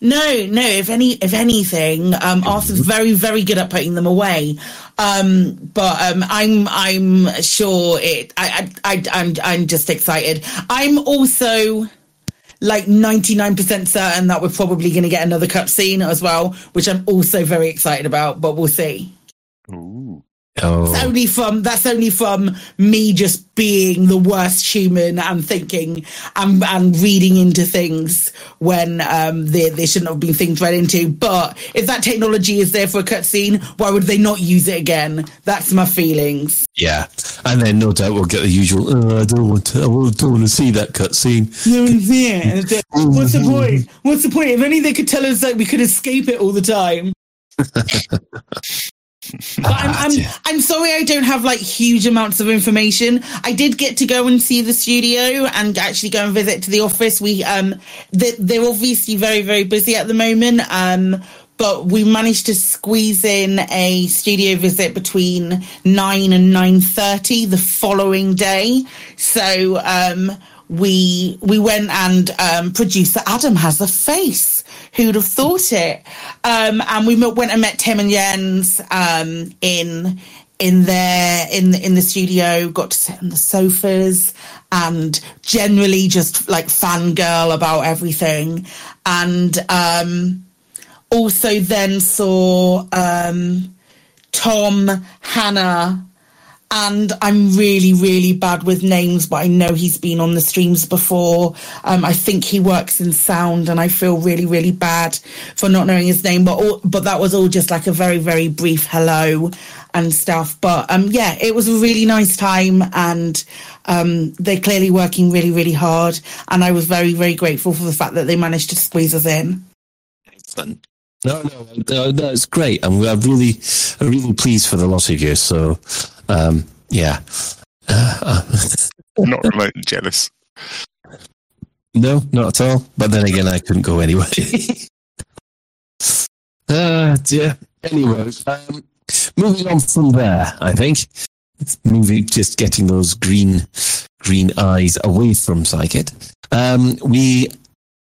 S5: No, no. If any, if anything, um, Arthur's very, very good at putting them away. Um, but um, I'm, I'm sure it. I, I, I, I'm, I'm just excited. I'm also like 99% certain that we're probably going to get another cutscene as well, which I'm also very excited about. But we'll see.
S9: Oh.
S5: That's only from that's only from me just being the worst human and thinking and and reading into things when um there there shouldn't have been things read into. But if that technology is there for a cutscene, why would they not use it again? That's my feelings.
S9: Yeah, and then no doubt we'll get the usual. Oh, I don't want to. I don't want to see that cutscene.
S5: No. And What's the point? What's the point? If only they could tell us that we could escape it all the time. But I'm, I'm, I'm sorry I don't have like huge amounts of information. I did get to go and see the studio and actually go and visit to the office. We um they, they're obviously very very busy at the moment. Um, but we managed to squeeze in a studio visit between nine and nine thirty the following day. So um we we went and um, producer Adam has a face. Who'd have thought it? Um, and we went and met Tim and Jens um, in in their in in the studio. Got to sit on the sofas and generally just like fangirl about everything. And um, also then saw um, Tom, Hannah, and I'm really, really bad with names, but I know he's been on the streams before. Um, I think he works in sound, and I feel really, really bad for not knowing his name. But all, but that was all just like a very, very brief hello and stuff. But um, yeah, it was a really nice time, and um, they're clearly working really, really hard. And I was very, very grateful for the fact that they managed to squeeze us in.
S9: Excellent. No, no, no, no, it's great. I'm, I'm really, really pleased for the lot of you. So, um, yeah. Uh,
S10: Not remotely jealous.
S9: no, not at all. But then again, I couldn't go anyway. uh, dear. Anyway, um, moving on from there, I think. Moving, just getting those green, green eyes away from Psychic. Um, we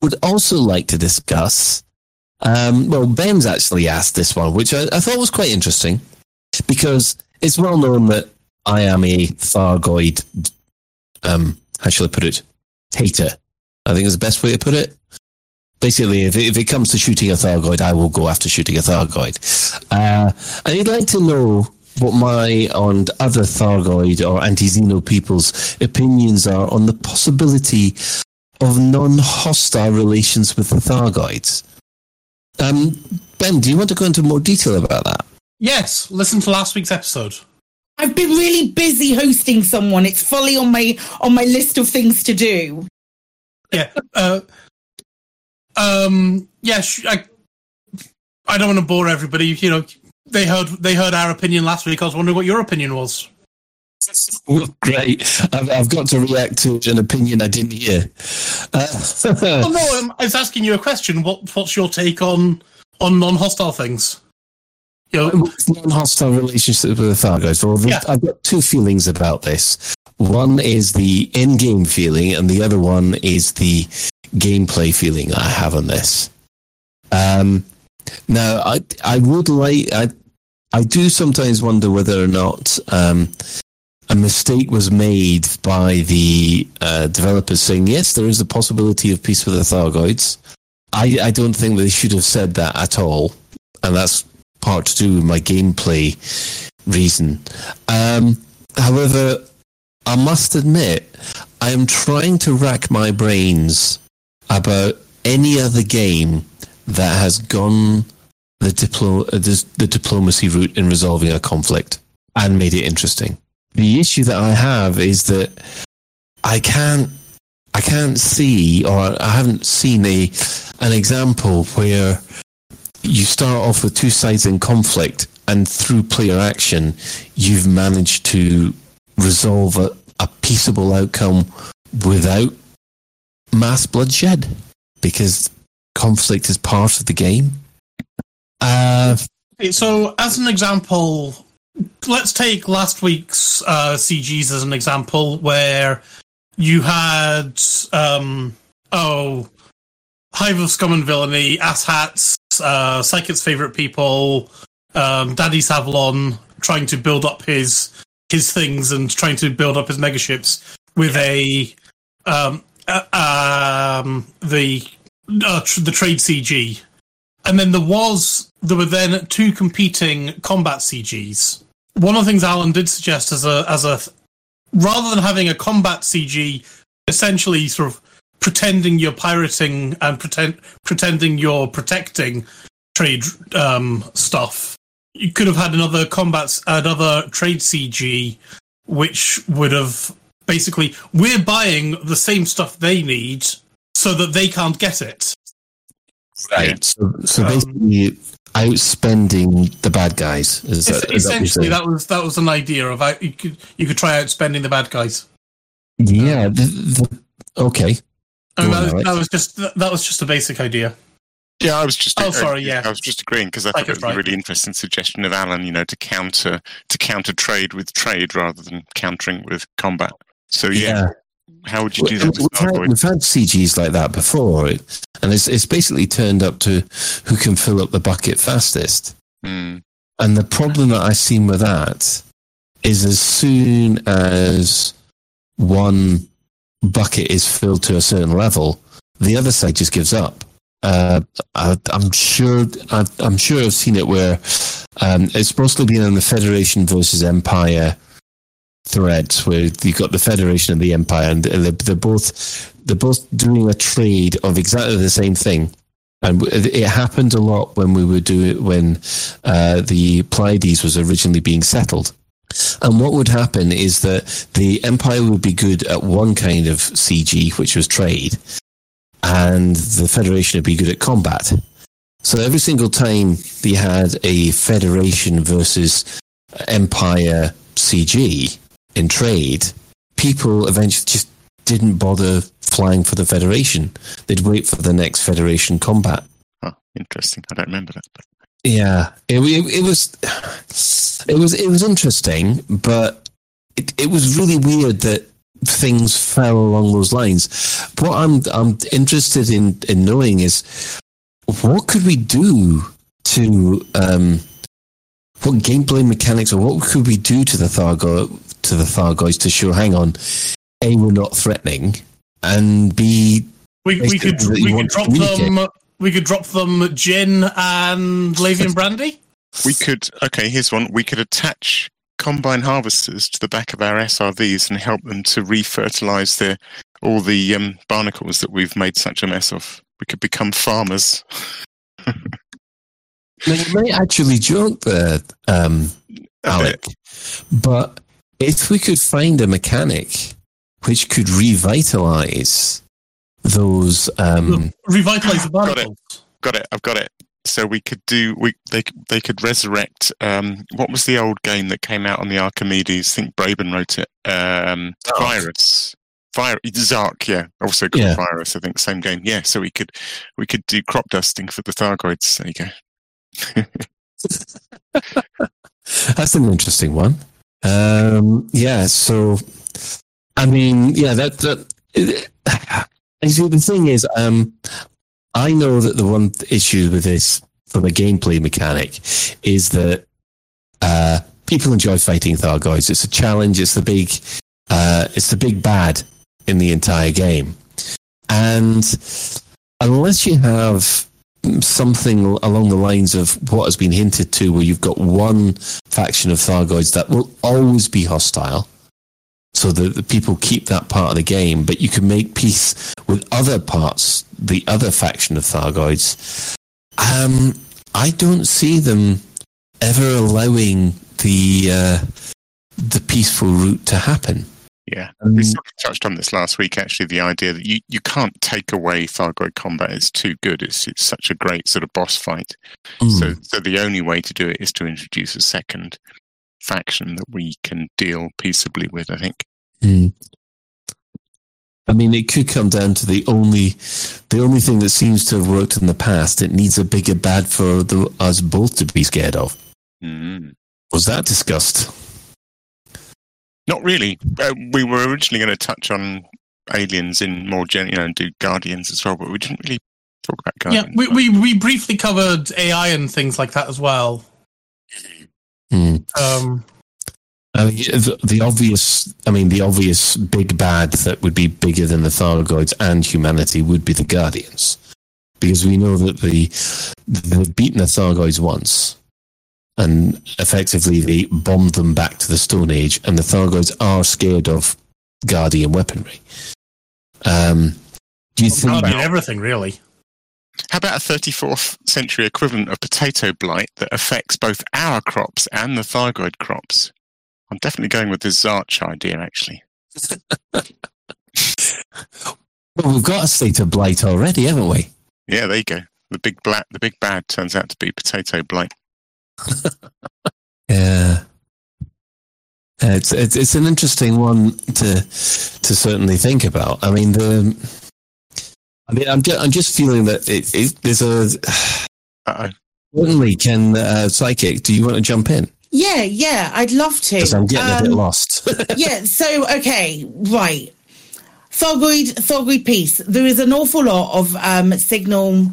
S9: would also like to discuss um, well, Ben's actually asked this one, which I, I thought was quite interesting because it's well known that I am a Thargoid, um, how shall I put it, hater. I think is the best way to put it. Basically, if it, if it comes to shooting a Thargoid, I will go after shooting a Thargoid. Uh, and I'd like to know what my and other Thargoid or anti-Xeno people's opinions are on the possibility of non-hostile relations with the Thargoids. Um, ben, do you want to go into more detail about that?
S2: Yes, listen to last week's episode.
S5: I've been really busy hosting someone. It's fully on my on my list of things to do.
S2: Yeah. Uh, um. Yeah. sh- I. I don't want to bore everybody. You know, they heard they heard our opinion last week. I was wondering what your opinion was.
S9: Well, great. I've, I've got to react to an opinion I didn't hear. Uh,
S2: oh no, um, I was asking you a question. What What's your take on on non-hostile things? You know,
S9: non-hostile relationship with the Thargoids. Well,
S2: Yeah.
S9: I've got two feelings about this. One is the in-game feeling, and the other one is the gameplay feeling I have on this. Um, now, I I would like I I do sometimes wonder whether or not um, a mistake was made by the uh, developers saying yes, there is a possibility of peace with the Thargoids. I I don't think they should have said that at all, and that's part to do with my gameplay reason. Um, however, I must admit, I am trying to rack my brains about any other game that has gone the diplo- uh, the, the diplomacy route in resolving a conflict and made it interesting. The issue that I have is that I can't I can't see or I haven't seen a an example where you start off with two sides in conflict and through player action you've managed to resolve a, a peaceable outcome without mass bloodshed because conflict is part of the game. Uh,
S2: so, as an example, let's take last week's uh, CGs as an example, where you had um, oh, Hive of Scum and Villainy, Asshats, uh, Psychic's favorite people, um, Daddy Savlon trying to build up his his things and trying to build up his megaships with a um, uh, um, the uh, tr- the trade CG, and then there was there were then two competing combat CGs. One of the things Alan did suggest as a as a rather than having a combat CG, essentially sort of pretending you're pirating and pretend pretending you're protecting trade um, stuff. You could have had another combat, another trade CG, which would have basically we're buying the same stuff they need so that they can't get it.
S9: Right. So, so
S2: Um,
S9: basically, outspending the bad guys. Is that, is that
S2: essentially,
S9: saying?
S2: that was that was an idea of how you could you could try out spending the bad guys.
S9: Yeah. The, the, okay.
S2: And
S9: Go on,
S2: that, was, that was just that was just a basic idea.
S10: Yeah, I was just.
S2: Oh, sorry, yeah.
S10: I was just agreeing because I thought it
S2: it,
S10: was a really interesting suggestion of Alan. You know, to counter to counter trade with trade rather than countering with combat. So yeah, how would you do that?
S9: We've had, we've had CGs like that before, and it's it's basically turned up to who can fill up the bucket fastest.
S10: Hmm.
S9: And the problem that I've seen with that is as soon as one bucket is filled to a certain level, the other side just gives up. Uh, I, I'm sure. I've, I'm sure I've seen it where um, it's mostly been on the Federation versus Empire threads, where you've got the Federation and the Empire, and they're, they're both they're both doing a trade of exactly the same thing. And it happened a lot when we were doing when uh, the Pleiades was originally being settled. And what would happen is that the Empire would be good at one kind of CG, which was trade, and the Federation would be good at combat. So every single time they had a Federation versus Empire CG in trade, people eventually just didn't bother flying for the Federation. They'd wait for the next Federation combat.
S10: Oh, interesting. I don't remember that.
S9: Yeah, it, it, it was it was it was interesting, but it, it was really weird that things fell along those lines. What I'm I'm interested in in knowing is what could we do to um, what gameplay mechanics or what could we do to the Thargo to the Thargoids to show hang on, a we're not threatening, and b
S2: We, we could we could drop them. We could drop them gin and Lavian brandy.
S10: We could. Okay, here's one. We could attach combine harvesters to the back of our SRVs and help them to refertilize their all the um, barnacles that we've made such a mess of. We could become farmers.
S9: Now, you might actually joke there, um, Alec, but if we could find a mechanic which could revitalize those, um,
S2: Revitalize the
S10: Got it. Got it. I've got it. So we could do. We they they could resurrect. Um, what was the old game that came out on the Archimedes? I think Braben wrote it. Um, Virus. Fire Zarch, yeah, also called
S9: Yeah.
S10: Virus. I think same game. Yeah, so we could we could do crop dusting for the Thargoids. There you go.
S9: that's an interesting one. Um, yeah, so I mean, yeah, that that. You see, the thing is, um, I know that the one issue with this from a gameplay mechanic is that uh, people enjoy fighting Thargoids. It's a challenge. It's the big, uh, it's the big bad in the entire game, and unless you have something along the lines of what has been hinted to, where you've got one faction of Thargoids that will always be hostile. So that the people keep that part of the game, but you can make peace with other parts, the other faction of Thargoids. Um, I don't see them ever allowing the uh, the peaceful route to happen.
S10: Yeah,
S9: Um,
S10: we sort of touched on this last week. Actually, the idea that you, you can't take away Thargoid combat; it's too good. It's it's such a great sort of boss fight. So so the only way to do it is to introduce a second faction that we can deal peaceably with. I think.
S9: Hmm. I mean, it could come down to the only, the only thing that seems to have worked in the past. It needs a bigger bad for the, us both to be scared of.
S10: Mm.
S9: Was that discussed?
S10: Not really. Uh, we were originally going to touch on aliens in more gen, you know, and do Guardians as well, but we didn't really talk about
S2: Yeah,
S10: Guardians.
S2: we, we, we briefly covered AI and things like that as well.
S9: Hmm.
S2: Um,
S9: I mean, the, the obvious, I mean, the obvious big bad that would be bigger than the Thargoids and humanity would be the Guardians, because we know that the they've beaten the Thargoids once, and effectively they bombed them back to the Stone Age, and the Thargoids are scared of Guardian weaponry. Um, do you think?
S2: I mean, everything really.
S10: How about a 34th century equivalent of potato blight that affects both our crops and the Thargoid crops? I'm definitely going with the Zarch idea, actually.
S9: Well, we've got a state of blight already, haven't we?
S10: Yeah, there you go. The big black, the big bad turns out to be potato blight.
S9: Yeah. It's, it's it's an interesting one to to certainly think about. I mean, the I mean, I'm just, I'm just feeling that it, it, there's a
S10: Uh-oh.
S9: certainly can uh, psychic. Do you want to jump in?
S5: Yeah, yeah, I'd love to.
S9: Because I'm getting a bit
S5: Um,
S9: lost.
S5: yeah, so okay, right. Thargoid Thargoid piece. There is an awful lot of um signal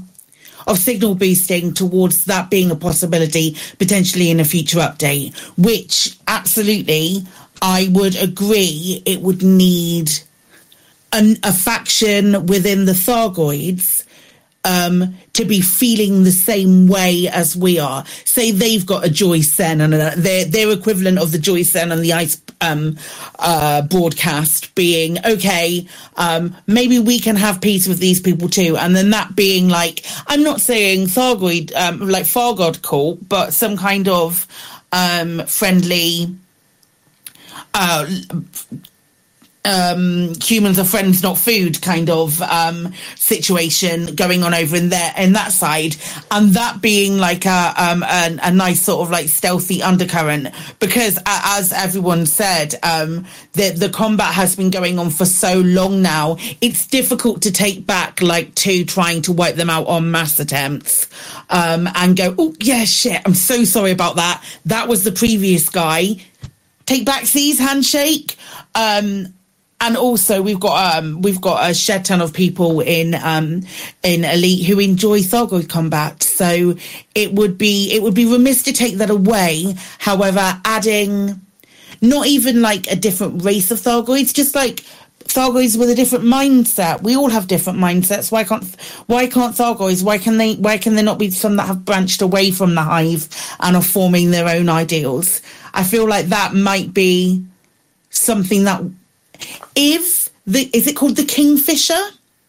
S5: of signal boosting towards that being a possibility potentially in a future update, which absolutely I would agree it would need an, a faction within the Thargoids um, to be feeling the same way as we are. Say they've got a Joy Sen and their their equivalent of the Joy Sen and the Ice um, uh, broadcast being okay. Um, maybe we can have peace with these people too, and then that being like I'm not saying Thargoid um, like Far God call, but some kind of um, friendly. Uh, um humans are friends not food kind of um situation going on over in there in that side. And that being like a um a, a nice sort of like stealthy undercurrent. Because a- as everyone said um the the combat has been going on for so long now it's difficult to take back like two trying to wipe them out on mass attempts. Um and go oh yeah shit i'm so sorry about that. That was the previous guy. Take back these handshake. Um and also we've got um we've got a shed ton of people in um in elite who enjoy Thargoid combat so it would be it would be remiss to take that away however adding not even like a different race of Thargoids just like Thargoids with a different mindset. We all have different mindsets. Why can't why can't Thargoids? Why can they why can there not be some that have branched away from the hive and are forming their own ideals? I feel like that might be something that if the is it called the Kingfisher?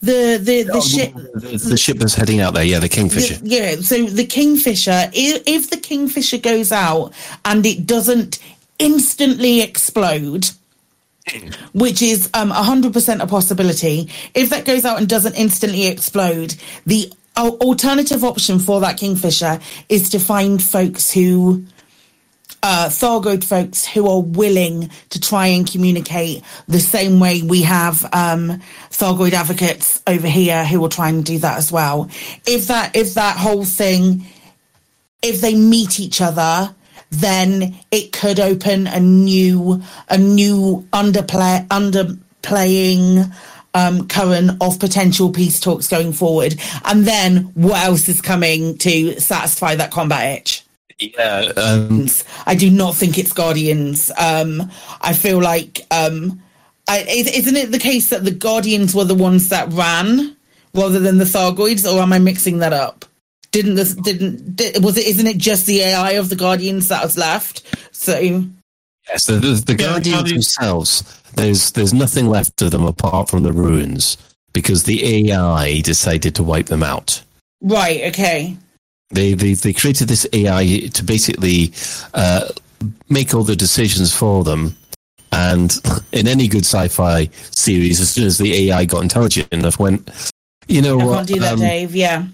S5: The the the ship
S9: the, the ship that's heading out there, yeah, the Kingfisher.
S5: the- yeah, so the Kingfisher, if, if the Kingfisher goes out and it doesn't instantly explode, which is um, 100% a possibility, if that goes out and doesn't instantly explode, the alternative option for that Kingfisher is to find folks who uh, Thargoid folks who are willing to try and communicate the same way we have um, Thargoid advocates over here who will try and do that as well. If that if that whole thing, if they meet each other, then it could open a new a new underplay underplaying um, current of potential peace talks going forward. And then what else is coming to satisfy that combat itch?
S9: Yeah, um,
S5: I do not think it's Guardians. Um, I feel like, um, I, is- isn't it the case that the Guardians were the ones that ran rather than the Thargoids, or am I mixing that up? Didn't this didn't did, was it? Isn't it just the AI of the Guardians that was left? So
S9: Yes, the, the, the Guardians themselves, there's there's nothing left of them apart from the ruins because the AI decided to wipe them out.
S5: Right. Okay.
S9: They they, they created this AI to basically uh, make all the decisions for them. And in any good sci-fi series, as soon as the AI got intelligent enough, went, you know
S5: I
S9: what?
S5: can't do that,
S9: um,
S5: Dave. Yeah.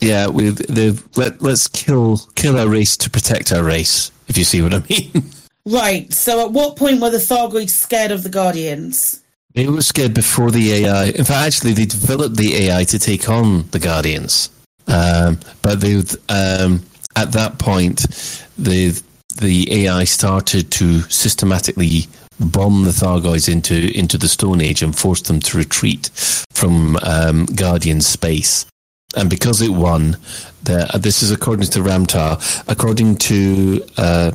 S9: Yeah, we they've let let's kill kill our race to protect our race. If you see what I mean.
S5: Right. So, at what point were the Thargoids scared of the Guardians?
S9: They were scared before the AI. In fact, actually, they developed the AI to take on the Guardians. Um, but um, at that point, the the AI started to systematically bomb the Thargoids into into the Stone Age and force them to retreat from um, Guardian space. And because it won, the, this is according to Ram Tah. According to uh,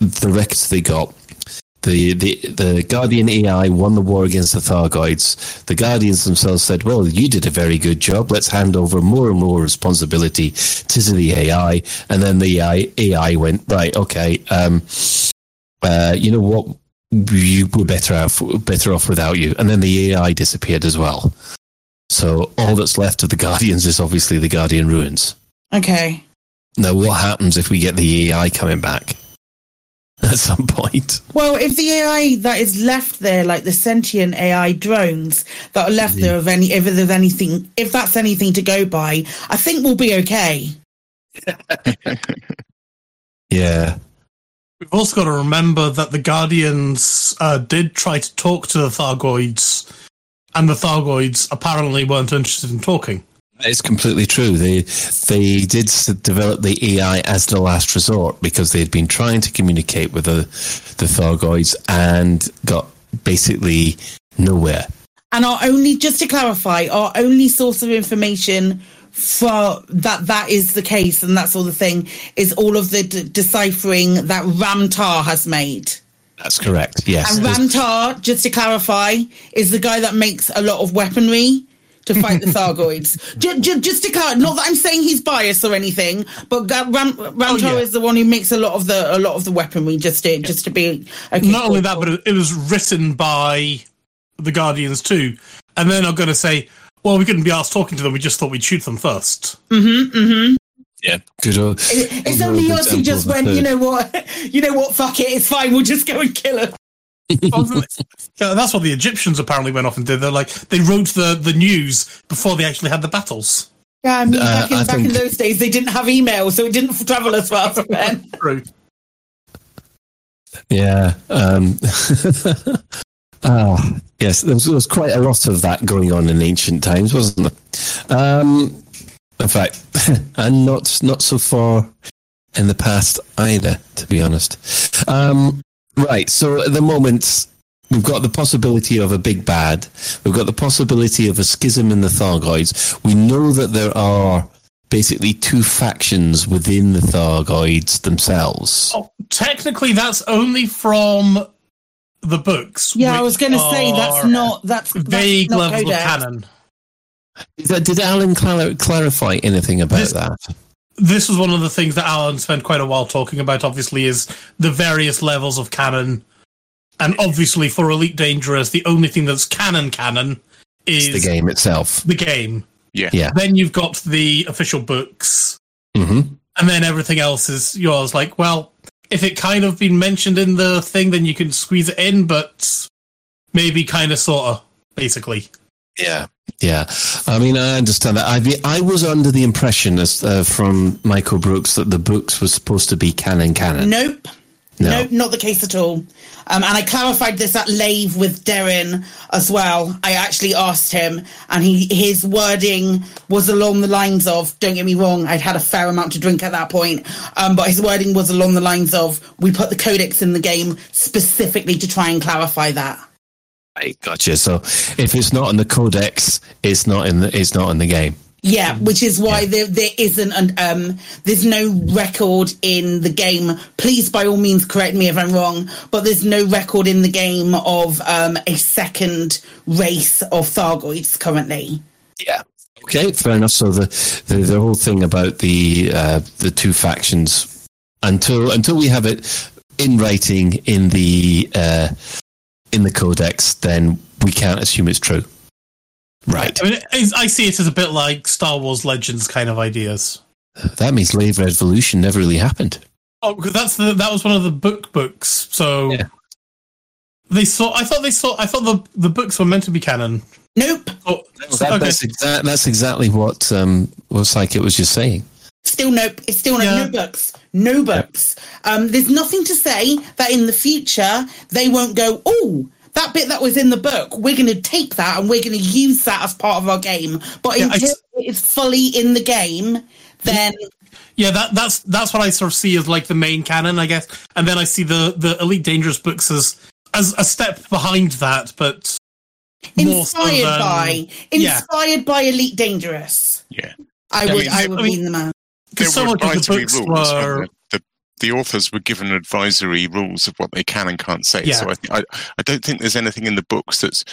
S9: the records they got, the, the the Guardian AI won the war against the Thargoids. The Guardians themselves said, "Well, you did a very good job. Let's hand over more and more responsibility to the AI." And then the AI, AI went, "Right, okay, um, uh, you know what? You were better off better off without you." And then the AI disappeared as well. So all that's left of the Guardians is obviously the Guardian ruins.
S5: Okay.
S9: Now, what happens if we get the AI coming back at some point?
S5: Well, if the AI that is left there, like the sentient AI drones that are left there, of any, if there's anything, if that's anything to go by, I think we'll be okay.
S9: Yeah.
S2: We've also got to remember that the Guardians uh, did try to talk to the Thargoids, and the Thargoids apparently weren't interested in talking.
S9: It's completely true. They they did develop the AI as the last resort because they had been trying to communicate with the the Thargoids and got basically nowhere.
S5: And our only, just to clarify, our only source of information for that that is the case and that's all the thing is all of the d- deciphering that Ram Tah has made.
S9: That's correct. Yes.
S5: And Ram Tah, just to clarify, is the guy that makes a lot of weaponry to fight the Thargoids. just, just, just to clarify, not that I'm saying he's biased or anything, but Ga- Ram, Ramtar
S2: yeah.
S5: is the one who makes a lot of the a lot of the weaponry. Just to just to be okay,
S2: Not only that, but it, it was written by the Guardians too. And then I'm going to say, well, we couldn't be asked talking to them. We just thought we'd shoot them first.
S5: Mm-hmm, mm-hmm.
S9: Yeah. Good. Old,
S5: It, it's
S9: good
S5: only us who just went, you know what, you know what, fuck it, it's fine, we'll just go and kill her.
S2: Yeah, that's what the Egyptians apparently went off and did. They're like they wrote the, the news before they actually had the battles.
S5: Yeah, I mean,
S9: Uh,
S5: back, in,
S9: I
S5: back in those days, they didn't have email, so it didn't travel as fast then.
S2: True.
S9: Yeah. Um, ah, yes, there was, there was quite a lot of that going on in ancient times, wasn't there? Um, in fact, and not not so far in the past either, to be honest. Um, right. So at the moment, we've got the possibility of a big bad. We've got the possibility of a schism in the Thargoids. We know that there are basically two factions within the Thargoids themselves.
S2: Oh, technically, that's only from the books.
S5: Yeah, I was going to say that's not that's that's
S2: vague
S5: not
S2: levels
S5: Codex.
S2: of canon.
S9: Did, did Alan clar- clarify anything about
S2: This-
S9: that?
S2: This was one of the things that Alan spent quite a while talking about. Obviously, is the various levels of canon, and obviously for Elite Dangerous, the only thing that's canon canon is
S9: It's the game itself.
S2: The game.
S10: Yeah.
S9: Yeah.
S2: Then you've got the official books,
S9: hmm
S2: and then everything else is yours. Like, well, if it kind of been mentioned in the thing, then you can squeeze it in, but maybe kind of, sort of, basically.
S9: Yeah. Yeah. I mean, I understand that. I be, I was under the impression as, uh, from Michael Brookes that the books were supposed to be canon canon.
S5: Nope.
S9: No.
S5: No, not the case at all. Um, and I clarified this at Lave with Darren as well. I actually asked him, and he his wording was along the lines of, "Don't get me wrong, I'd had a fair amount to drink at that point, um, but his wording was along the lines of, we put the codex in the game specifically to try and clarify that."
S9: Right, gotcha. So if it's not in the codex, it's not in the it's not in the game.
S5: Yeah, which is why there there isn't an um there's no record in the game. Please by all means correct me if I'm wrong, but there's no record in the game of um a second race of Thargoids currently.
S9: Yeah. Okay, fair enough. So the the, the whole thing about the uh, the two factions until until we have it in writing in the uh, in the codex, then we can't assume it's true. Right.
S2: I mean, I see it as a bit like Star Wars Legends kind of ideas.
S9: That means Lave Revolution never really happened.
S2: Oh, because that's the that was one of the book books. So they saw. I thought they saw. I thought the the books were meant to be canon.
S5: Nope.
S2: Oh,
S9: That,
S2: okay.
S9: that's, exa- that's exactly what um, what Psychic was just saying.
S5: Still nope. It's still no, no books. No books. Um, there's nothing to say that in the future they won't go, oh, that bit that was in the book, we're going to take that and we're going to use that as part of our game. But
S2: Yeah,
S5: until
S2: s-
S5: it is fully in the game, then
S2: Yeah, that that's that's what I sort of see as like the main canon, I guess. And then I see the the Elite Dangerous books as as a step behind that, but more so
S5: inspired
S2: than-
S5: by
S2: yeah.
S5: inspired by Elite Dangerous.
S10: Yeah.
S5: I
S10: Yeah, I
S5: would
S10: mean,
S5: I
S10: I
S5: would
S10: mean-
S5: mean them out.
S10: There
S2: so
S10: were
S2: much of the
S10: advisory
S2: books
S10: rules.
S2: were-
S10: The, the authors were given advisory rules of what they can and can't say.
S2: Yeah.
S10: So I, th- I, I don't think there's anything in the books that's,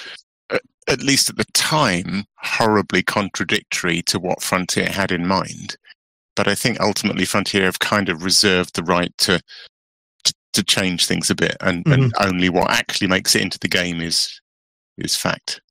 S10: uh, at least at the time, horribly contradictory to what Frontier had in mind. But I think ultimately Frontier have kind of reserved the right to to, to change things a bit, and, and only what actually makes it into the game is is fact.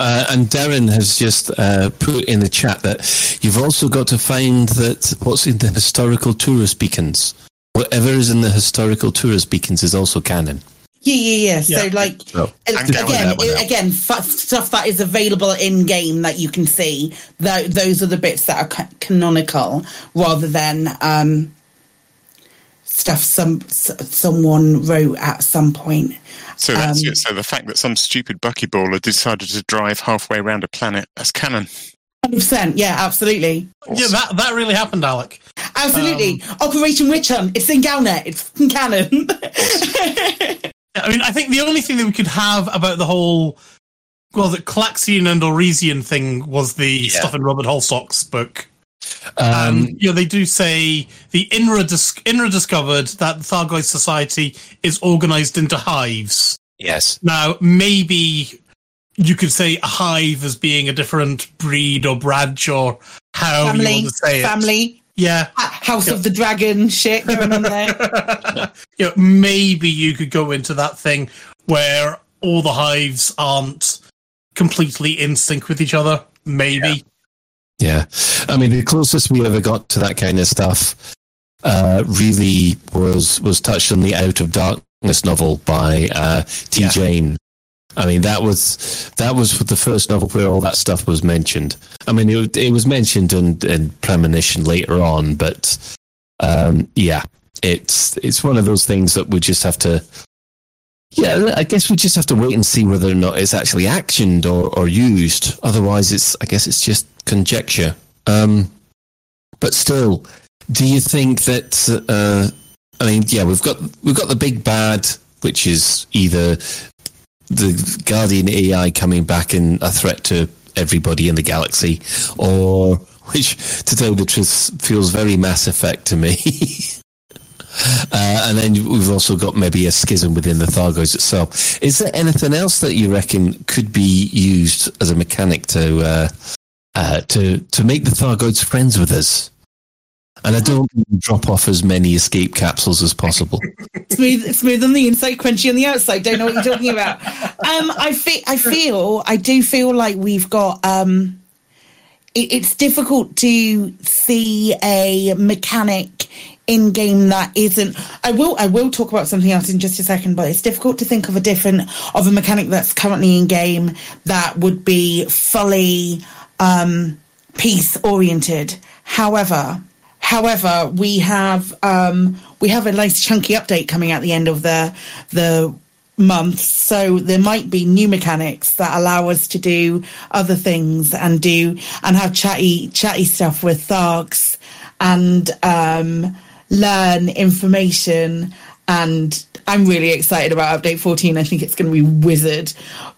S9: Uh, and Darren has just uh, put in the chat that you've also got to find that what's in the historical tourist beacons. Whatever is in the historical tourist beacons is also canon.
S5: Yeah, yeah, yeah. So
S9: Yeah.
S5: like
S9: So,
S5: And
S9: I'm down with
S5: again,
S9: that one now.
S5: again, stuff that is available in game that you can see. Th- those are the bits that are ca- canonical, rather than um, stuff some s- someone wrote at some point.
S10: So that's
S5: Um,
S10: it. So the fact that some stupid buckyballer decided to drive halfway around a planet, that's canon.
S5: Hundred percent. Yeah, absolutely.
S2: Yeah, that that really happened, Alec.
S5: Absolutely.
S2: Um,
S5: Operation Witch Hunt. It's in Galnet. It's fucking canon.
S2: I mean, I think the only thing that we could have about the whole well, the Klaxian and Oresian thing was the stuff in Robert Holdstock's book.
S9: Um,
S2: Um, yeah, they do say the INRA, dis- INRA discovered that the Thargoid society is organized into hives.
S9: Yes.
S2: Now, maybe you could say a hive as being a different breed or branch or however you
S5: family.
S2: want to say it.
S5: Family.
S2: Yeah.
S5: House of the Dragon shit going on there.
S2: you know, maybe you could go into that thing where all the hives aren't completely in sync with each other. Maybe.
S9: Yeah. I mean, the closest we ever got to that kind of stuff uh, really was was touched on the Out of Darkness novel by uh, T.
S2: Yeah.
S9: Jane. I mean, that was that was the first novel where all that stuff was mentioned. I mean, it, it was mentioned in, in Premonition later on, but um, yeah, it's it's one of those things that we just have to. Yeah, I guess we just have to wait and see whether or not it's actually actioned or, or used. Otherwise, it's I guess it's just conjecture. Um, but still, do you think that? Uh, I mean, yeah, we've got we've got the big bad, which is either the Guardian AI coming back and a threat to everybody in the galaxy, or which, to tell the truth, feels very Mass Effect to me. Uh, and then we've also got maybe a schism within the Thargoids itself. Is there anything else that you reckon could be used as a mechanic to uh, uh, to to make the Thargoids friends with us? And I don't drop off as many escape capsules as possible.
S5: smooth, smooth on the inside, crunchy on the outside. Don't know what you're talking about. Um, I feel, I feel, I do feel like we've got. Um, it, it's difficult to see a mechanic in game that isn't. I will, I will talk about something else in just a second, but it's difficult to think of a different of a mechanic that's currently in game that would be fully um, peace oriented. However, However, we have um, we have a nice chunky update coming at the end of the the month, so there might be new mechanics that allow us to do other things and do and have chatty chatty stuff with Thargs and um, learn information. And I'm really excited about update 14. I think it's going to be wizard.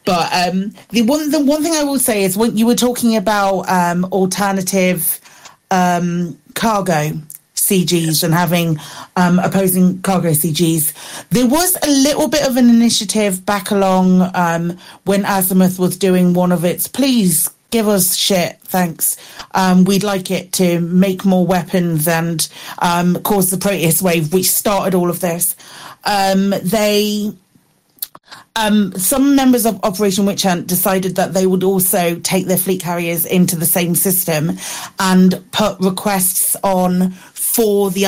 S5: But um, the one the one thing I will say is when you were talking about um, alternative um, cargo CGs and having um, opposing cargo CGs. There was a little bit of an initiative back along um, when Azimuth was doing one of its please give us shit, thanks. Um, we'd like it to make more weapons and um, cause the Proteus wave, which started all of this. Um, they um, some members of Operation Witch Hunt decided that they would also take their fleet carriers into the same system and put requests on for the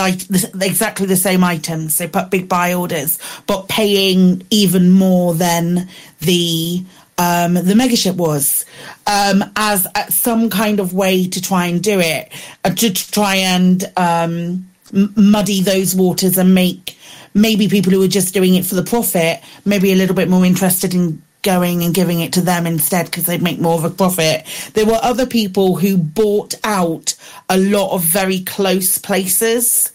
S5: exactly the same items. They put big buy orders, but paying even more than the um, the megaship was um, as uh, some kind of way to try and do it, uh, to, to try and um, muddy those waters and make maybe people who are just doing it for the profit maybe a little bit more interested in going and giving it to them instead because they'd make more of a profit. There were other people who bought out a lot of very close places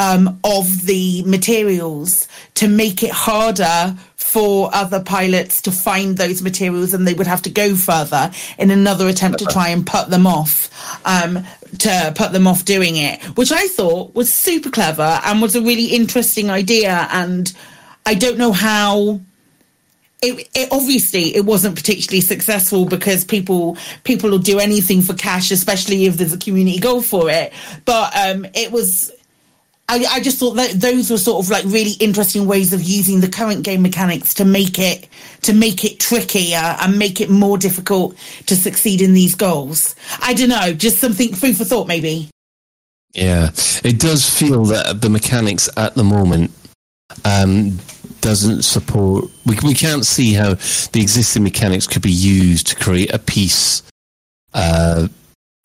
S5: um, of the materials to make it harder for other pilots to find those materials and they would have to go further in another attempt to try and put them off um, to put them off doing it which i thought was super clever and was a really interesting idea. And i don't know how it, it obviously it wasn't particularly successful because people people will do anything for cash especially if there's a community goal for it. But um it was I, I just thought that those were sort of like really interesting ways of using the current game mechanics to make it to make it trickier and make it more difficult to succeed in these goals. I don't know, just something food for thought, maybe.
S9: Yeah, it does feel that the mechanics at the moment um, doesn't support. We we can't see how the existing mechanics could be used to create a peace, uh,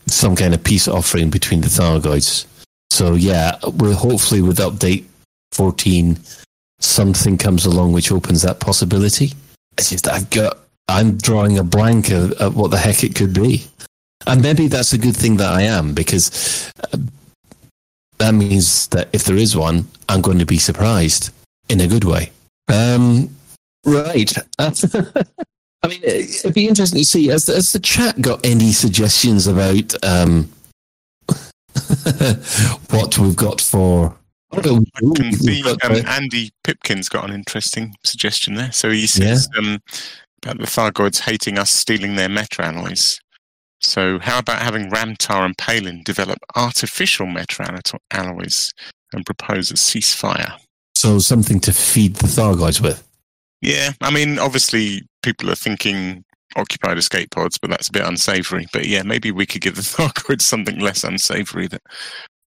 S9: some kind of peace offering between the Thargoids. So yeah, we'll hopefully with update fourteen, something comes along which opens that possibility. It's just I've got. I'm drawing a blank of, of what the heck it could be. And maybe that's a good thing that I am because uh, that means that if there is one, I'm going to be surprised in a good way. Um, right. I mean, it'd be interesting to see. Has, has the chat got any suggestions about um, what we've got for?
S10: I can see um, Andy Pipkin's got an interesting suggestion there. So he says um, about the Thargoids hating us stealing their meta alloys. So how about having Ram Tah and Palin develop artificial meta alloys and propose a ceasefire?
S9: So something to feed the Thargoids with.
S10: Yeah, I mean, obviously people are thinking occupied escape pods, but that's a bit unsavory. But yeah, maybe we could give the Thargoids something less unsavory that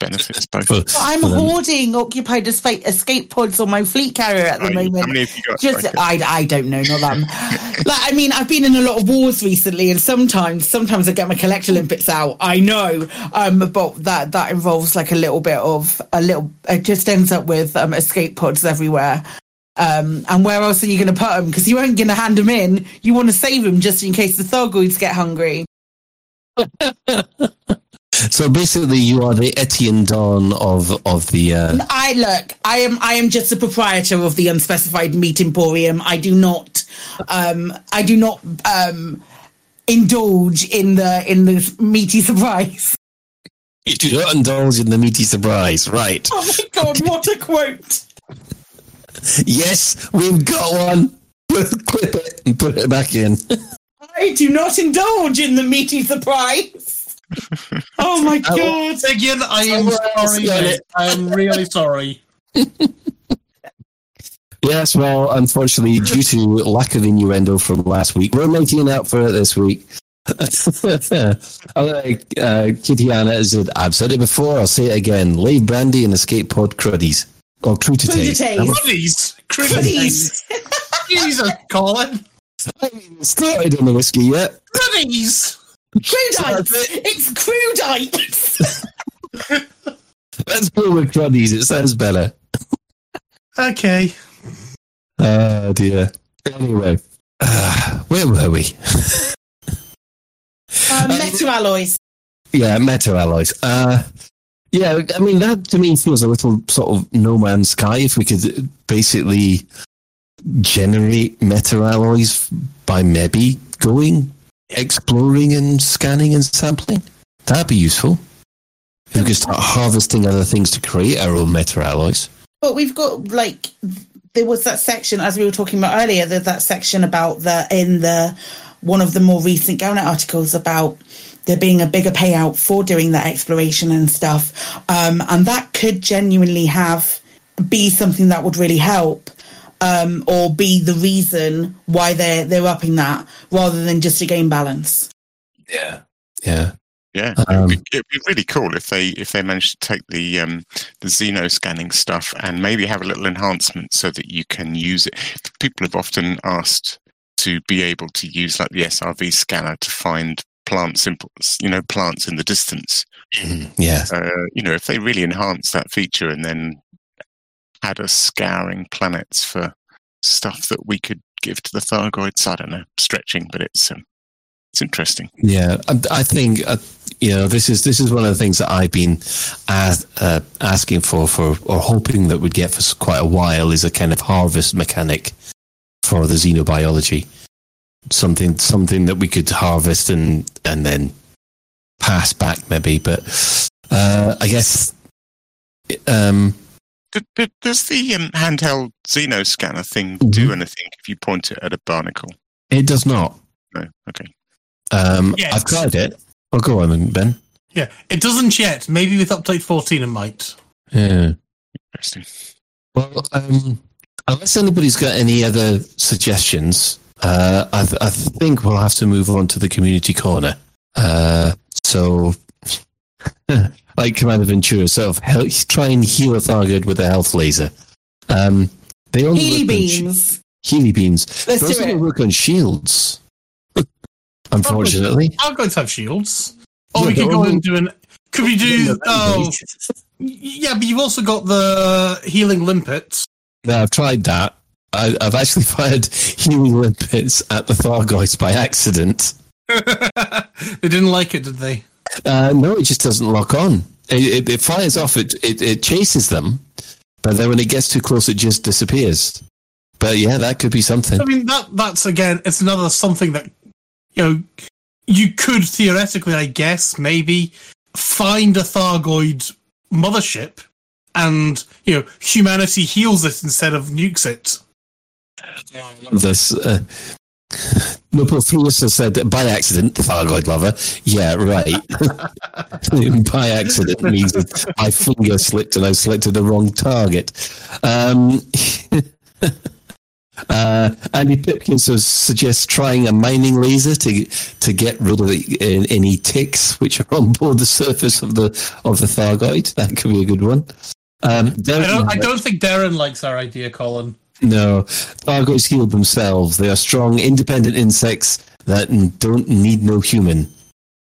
S10: benefits both.
S5: But I'm hoarding occupied escape, escape pods on my fleet carrier at the
S10: How many-
S5: moment.
S10: how many have you got,
S5: Just,
S10: Striker?
S5: I, I don't know, not them. like, I mean, I've been in a lot of wars recently, and sometimes, sometimes I get my collector limpets out. I know, um, but that that involves like a little bit of a little. It just ends up with um, escape pods everywhere. Um, and where else are you going to put them? Because you aren't going to hand them in. You want to save them just in case the Thargoids get hungry.
S9: So basically, you are the Etienne Dorn of of the. Uh,
S5: I look. I am. I am just a proprietor of the unspecified meat emporium. I do not. Um, I do not um, indulge in the in the meaty surprise.
S9: you do not indulge in the meaty surprise, right?
S5: Oh my god! What a quote!
S9: Yes, we've got one. Clip it and put it back in.
S5: I do not indulge in the meaty surprise. Oh my god!
S2: Again, I am sorry.
S9: got
S2: mate.
S9: it.
S2: I am really sorry.
S9: Yes, well, unfortunately, due to lack of innuendo from last week, we're making out for it this week. I like uh, Kitty Anna has said, I've said it before, I'll say it again. Leave brandy and escape pod cruddies. Or cruditates.
S5: Cruditates.
S2: Cruddies. Cruddies. Jesus, Colin.
S9: I haven't started on the whiskey yet.
S2: Cruddies.
S5: Crudites. It's crudites.
S9: Let's go with cruddies, it sounds better.
S2: Okay.
S9: Oh dear. Anyway, uh, where were we?
S5: Uh, metal alloys.
S9: Yeah, meta alloys. Uh, yeah, I mean that to me feels a little sort of no man's sky. If we could basically generate meta alloys by maybe going exploring and scanning and sampling, that'd be useful. If we could start harvesting other things to create our own meta alloys.
S5: But we've got like there was that section as we were talking about earlier. There's that section about the in the one of the more recent Galnet articles about there being a bigger payout for doing that exploration and stuff. Um, and that could genuinely have be something that would really help. Um, or be the reason why they're they're upping that rather than just a game balance.
S9: Yeah. Yeah.
S10: Yeah,
S9: Um,
S10: it'd, be, it'd be really cool if they if they managed to take the um, the Xeno scanning stuff and maybe have a little enhancement so that you can use it. People have often asked to be able to use like the SRV scanner to find plant simples, you know, plants in the distance.
S9: Yeah.
S10: Uh, you know, if they really enhance that feature and then had us scouring planets for stuff that we could give to the Thargoids, I don't know, stretching, but it's um, it's interesting.
S9: Yeah, I, I think uh, you know this is this is one of the things that I've been as, uh, asking for for or hoping that we'd get for quite a while is a kind of harvest mechanic for the xenobiology. Something something that we could harvest and and then pass back maybe, but uh, I guess um,
S10: Did, did, does the um, handheld Xeno scanner thing
S9: Mm-hmm.
S10: do anything if you point it at a barnacle?
S9: it does not.
S10: No. Okay.
S9: Um,
S2: Yes.
S9: I've tried it. Oh, go on, then, Ben.
S2: Yeah, it doesn't yet. Maybe with update 14 it might.
S9: Yeah.
S10: Interesting.
S9: Well, um, unless anybody's got any other suggestions, uh, I, th- I think we'll have to move on to the community corner. Uh, so, like Commander Ventura, sort of try and heal a target with a health laser. Um, they only
S5: Healy
S9: work on sh-
S5: beams.
S9: Healy beams.
S5: Let's
S9: Those
S5: do
S9: only
S5: it.
S9: work on shields. Unfortunately.
S2: Our guys have shields. Or
S9: Yeah,
S2: we could go
S9: all-
S2: and do an. Could we do. Oh. Yeah, but you've also got the healing limpets.
S9: Yeah, I've tried that. I, I've actually fired healing limpets at the Thargoids by accident.
S2: they didn't like it, did they?
S9: Uh, no, it just doesn't lock on. It, it, it fires off. It, it it chases them, but then when it gets too close, it just disappears. But yeah, that could be something.
S2: I mean, that that's again, it's another something that, you know, you could theoretically, I guess, maybe find a Thargoid mothership and, you know, humanity heals it instead of nukes it.
S9: This uh, Nopothreus has said that by accident, the Thargoid lover. Yeah, right. by accident means that my finger slipped and I selected the wrong target. Um, uh, Andy Pipkins su- suggests trying a mining laser to to get rid of the, uh, any ticks which are on board the surface of the of the Thargoid. That could be a good one. Um,
S2: I don't, I don't think Darren likes our idea, Colin.
S9: No, Thargoids heal themselves. They are strong, independent insects that don't need no human.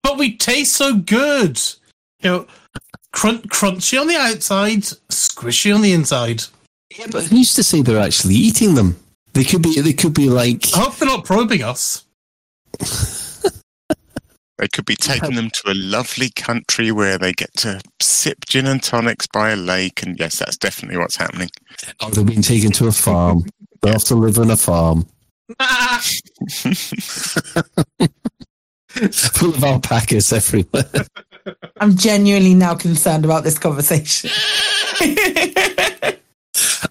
S2: But we taste so good. You know, crun- crunchy on the outside, squishy on the inside.
S9: Yeah, but who's to say they're actually eating them? They could be. They could be like.
S2: I hope they're not probing us.
S10: They could be taking them to a lovely country where they get to sip gin and tonics by a lake, and yes, that's definitely what's happening.
S9: Oh, they're being taken to a farm. They have to live on a farm full of alpacas everywhere.
S5: I'm genuinely now concerned about this conversation.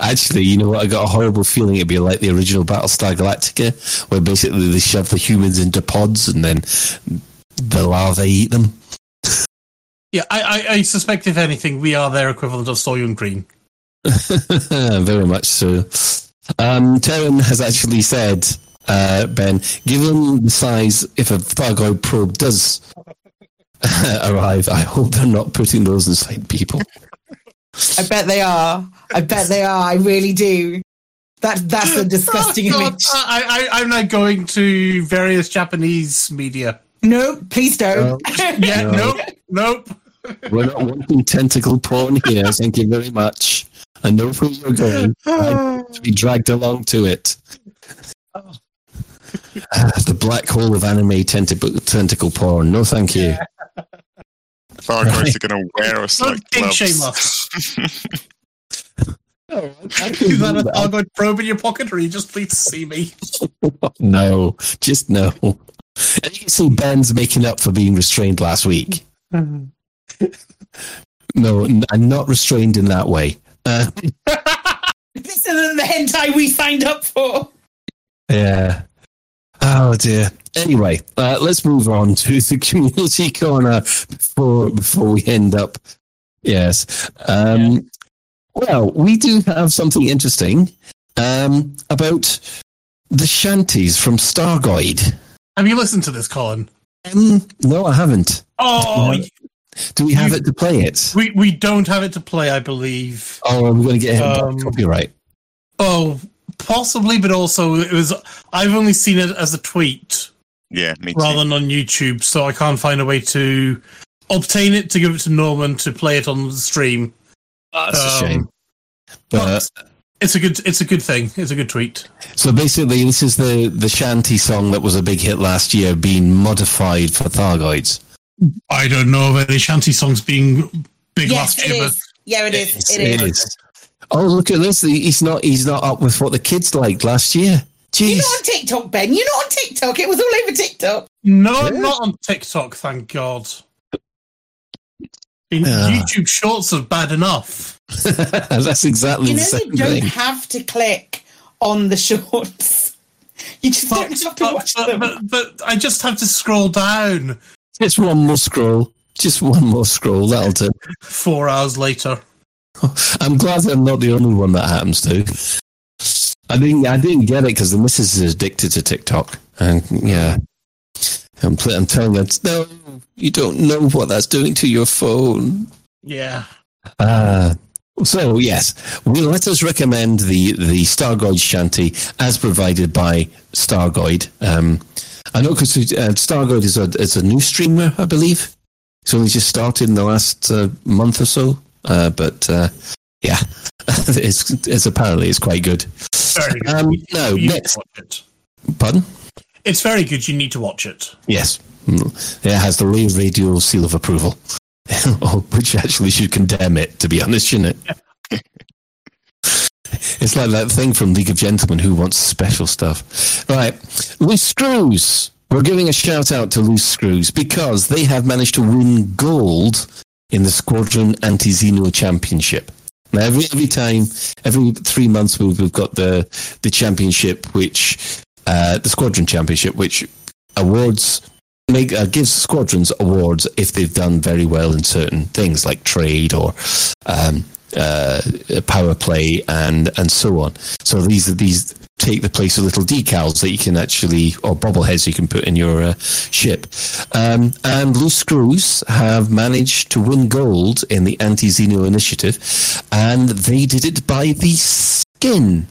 S9: Actually, you know what? I got a horrible feeling it'd be like the original Battlestar Galactica, where basically they shove the humans into pods and then the larvae eat them.
S2: Yeah, I, I, I suspect, if anything, we are their equivalent of Soylent Green.
S9: Very much so. Um, Terran has actually said, uh, Ben, given the size, if a Thargoid probe does arrive, I hope they're not putting those inside people.
S5: I bet they are. I bet they are. I really do. That that's a disgusting
S2: Oh,
S5: image.
S2: I, I, I'm now going to various Japanese media.
S5: No, please don't.
S2: Yeah,
S9: No.
S2: nope, nope.
S9: We're not wanting tentacle porn here. Thank you very much. I know where you're going. I to be dragged along to it. The black hole of anime tentacle, tentacle porn. No, thank you.
S10: Thargoids are going to wear us
S2: Don't
S10: like gloves.
S2: shame us.
S9: I
S2: Is that a Thargoid probe in your pocket, or are you just pleased to see me?
S9: No, just no. And you can see Ben's making up for being restrained last week. No, n- I'm not restrained in that way. Uh,
S5: This isn't the hentai we signed up for.
S9: yeah. Oh dear. Anyway, uh, let's move on to the community corner before before we end up. Yes. Um, Well, we do have something interesting um, about the shanties from Stargoid.
S2: Have you listened to this, Colin?
S9: Um, no, I haven't.
S2: Oh,
S9: do we have it to play it?
S2: we we don't have it to play, I believe.
S9: Oh, are we going to get hit by
S2: Um,
S9: copyright?
S2: Oh, possibly, but also it was. I've only seen it as a tweet
S10: Yeah, me too.
S2: rather than on YouTube, so I can't find a way to obtain it to give it to Norman to play it on the stream.
S9: That's a
S2: Um,
S9: shame. But,
S2: It's a good. It's a good thing. It's a good tweet.
S9: so basically, this is the, the shanty song that was a big hit last year being modified for Thargoids.
S2: I don't know of any shanty songs being big
S5: Yes,
S2: last
S5: it
S2: year,
S5: is. Yeah, it is. It
S9: It
S5: is.
S9: is. Oh, look at this. He's not, he's not up with what the kids liked last year.
S5: You're not on TikTok, Ben. You're not on TikTok. It was all over TikTok.
S2: no, I'm not on TikTok. Thank God. In
S9: Yeah.
S2: YouTube Shorts are bad enough.
S9: That's exactly
S5: You
S9: the
S5: know,
S9: same
S5: you don't
S9: thing.
S5: have to click on the shorts. You just don't have to
S2: But,
S5: watch
S2: but,
S5: them.
S2: but, but I just have to scroll down.
S9: Just one more scroll. Just one more scroll. That'll do.
S2: Four hours later.
S9: I'm glad I'm not the only one that happens to. I didn't. I didn't get it because the missus is addicted to TikTok, and yeah, I'm, pl- I'm telling her, no, you don't know what that's doing to your phone.
S2: Yeah.
S9: Uh, so yes, well, let us recommend the the Stargoid shanty as provided by Stargoid. Um, I know because uh, Stargoid is a is a new streamer, I believe. It's only just started in the last uh, month or so, uh, but uh, yeah, it's it's apparently it's quite good.
S2: Very good.
S9: Um, no,
S2: You
S9: next,
S2: watch it.
S9: pardon.
S2: It's very good. You need to watch it.
S9: Yes, Mm. it has the Radio seal of approval, which actually should condemn it. To be honest, shouldn't it? It's like that thing from League of Gentlemen who wants special stuff. Right. Loose Screws. We're giving a shout out to Loose Screws because they have managed to win gold in the Squadron Anti Xeno Championship. Now, every, every time, every three months, we've, we've got the, the championship, which, uh, the Squadron Championship, which awards make uh, gives squadrons awards if they've done very well in certain things like trade or um, uh, power play and and so on. So these these take the place of little decals that you can actually or bobbleheads you can put in your uh, ship. Um, and Loose Screws have managed to win gold in the Anti Xeno initiative, and they did it by the skin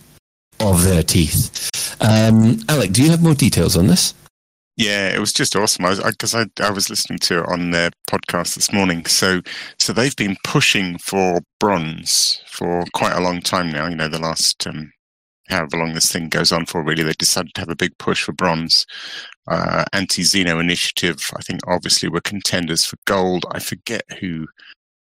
S9: of their teeth. Um, Alec, do you have more details on this?
S10: Yeah, it was just awesome. I was because I, I was listening to it on their podcast this morning. So so they've been pushing for bronze for quite a long time now. You know, the last um, however long this thing goes on for, really, they decided to have a big push for bronze. Uh, Anti Xeno Initiative, I think, obviously were contenders for gold. I forget who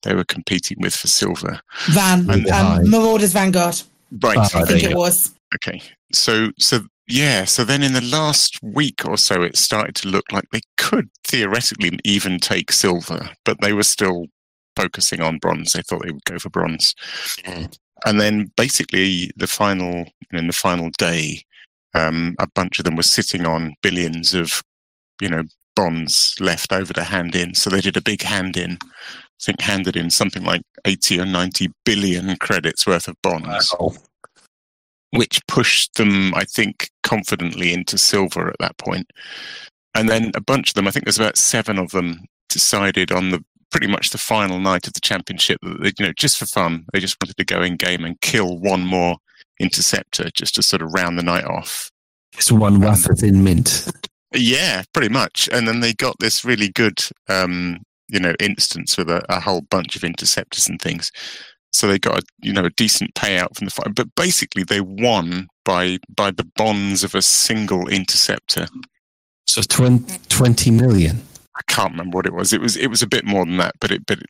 S10: they were competing with for silver.
S5: Van,
S10: And-
S5: um, Marauders Vanguard.
S10: Right.
S5: I think it was.
S10: Okay. So so yeah, so then in the last week or so it started to look like they could theoretically even take silver, but they were still focusing on bronze. They thought they would go for bronze. And then basically the final in the final day, um, a bunch of them were sitting on billions of, you know, bonds left over to hand in. So they did a big hand in. I think handed in something like 80 or 90 billion credits worth of bonds which pushed them, I think, confidently into silver at that point. And then a bunch of them, I think there's about seven of them, decided on the pretty much the final night of the championship that they, you know, just for fun, they just wanted to go in game and kill one more interceptor just to sort of round the night off.
S9: It's one wafer thin mint.
S10: Yeah, pretty much. And then they got this really good, um, you know, instance with a, a whole bunch of interceptors and things. So they got a, you know, a decent payout from the fight. But basically, they won by by the bonds of a single interceptor.
S9: So 20, 20 million.
S10: I can't remember what it was. It was it was a bit more than that, but it but it,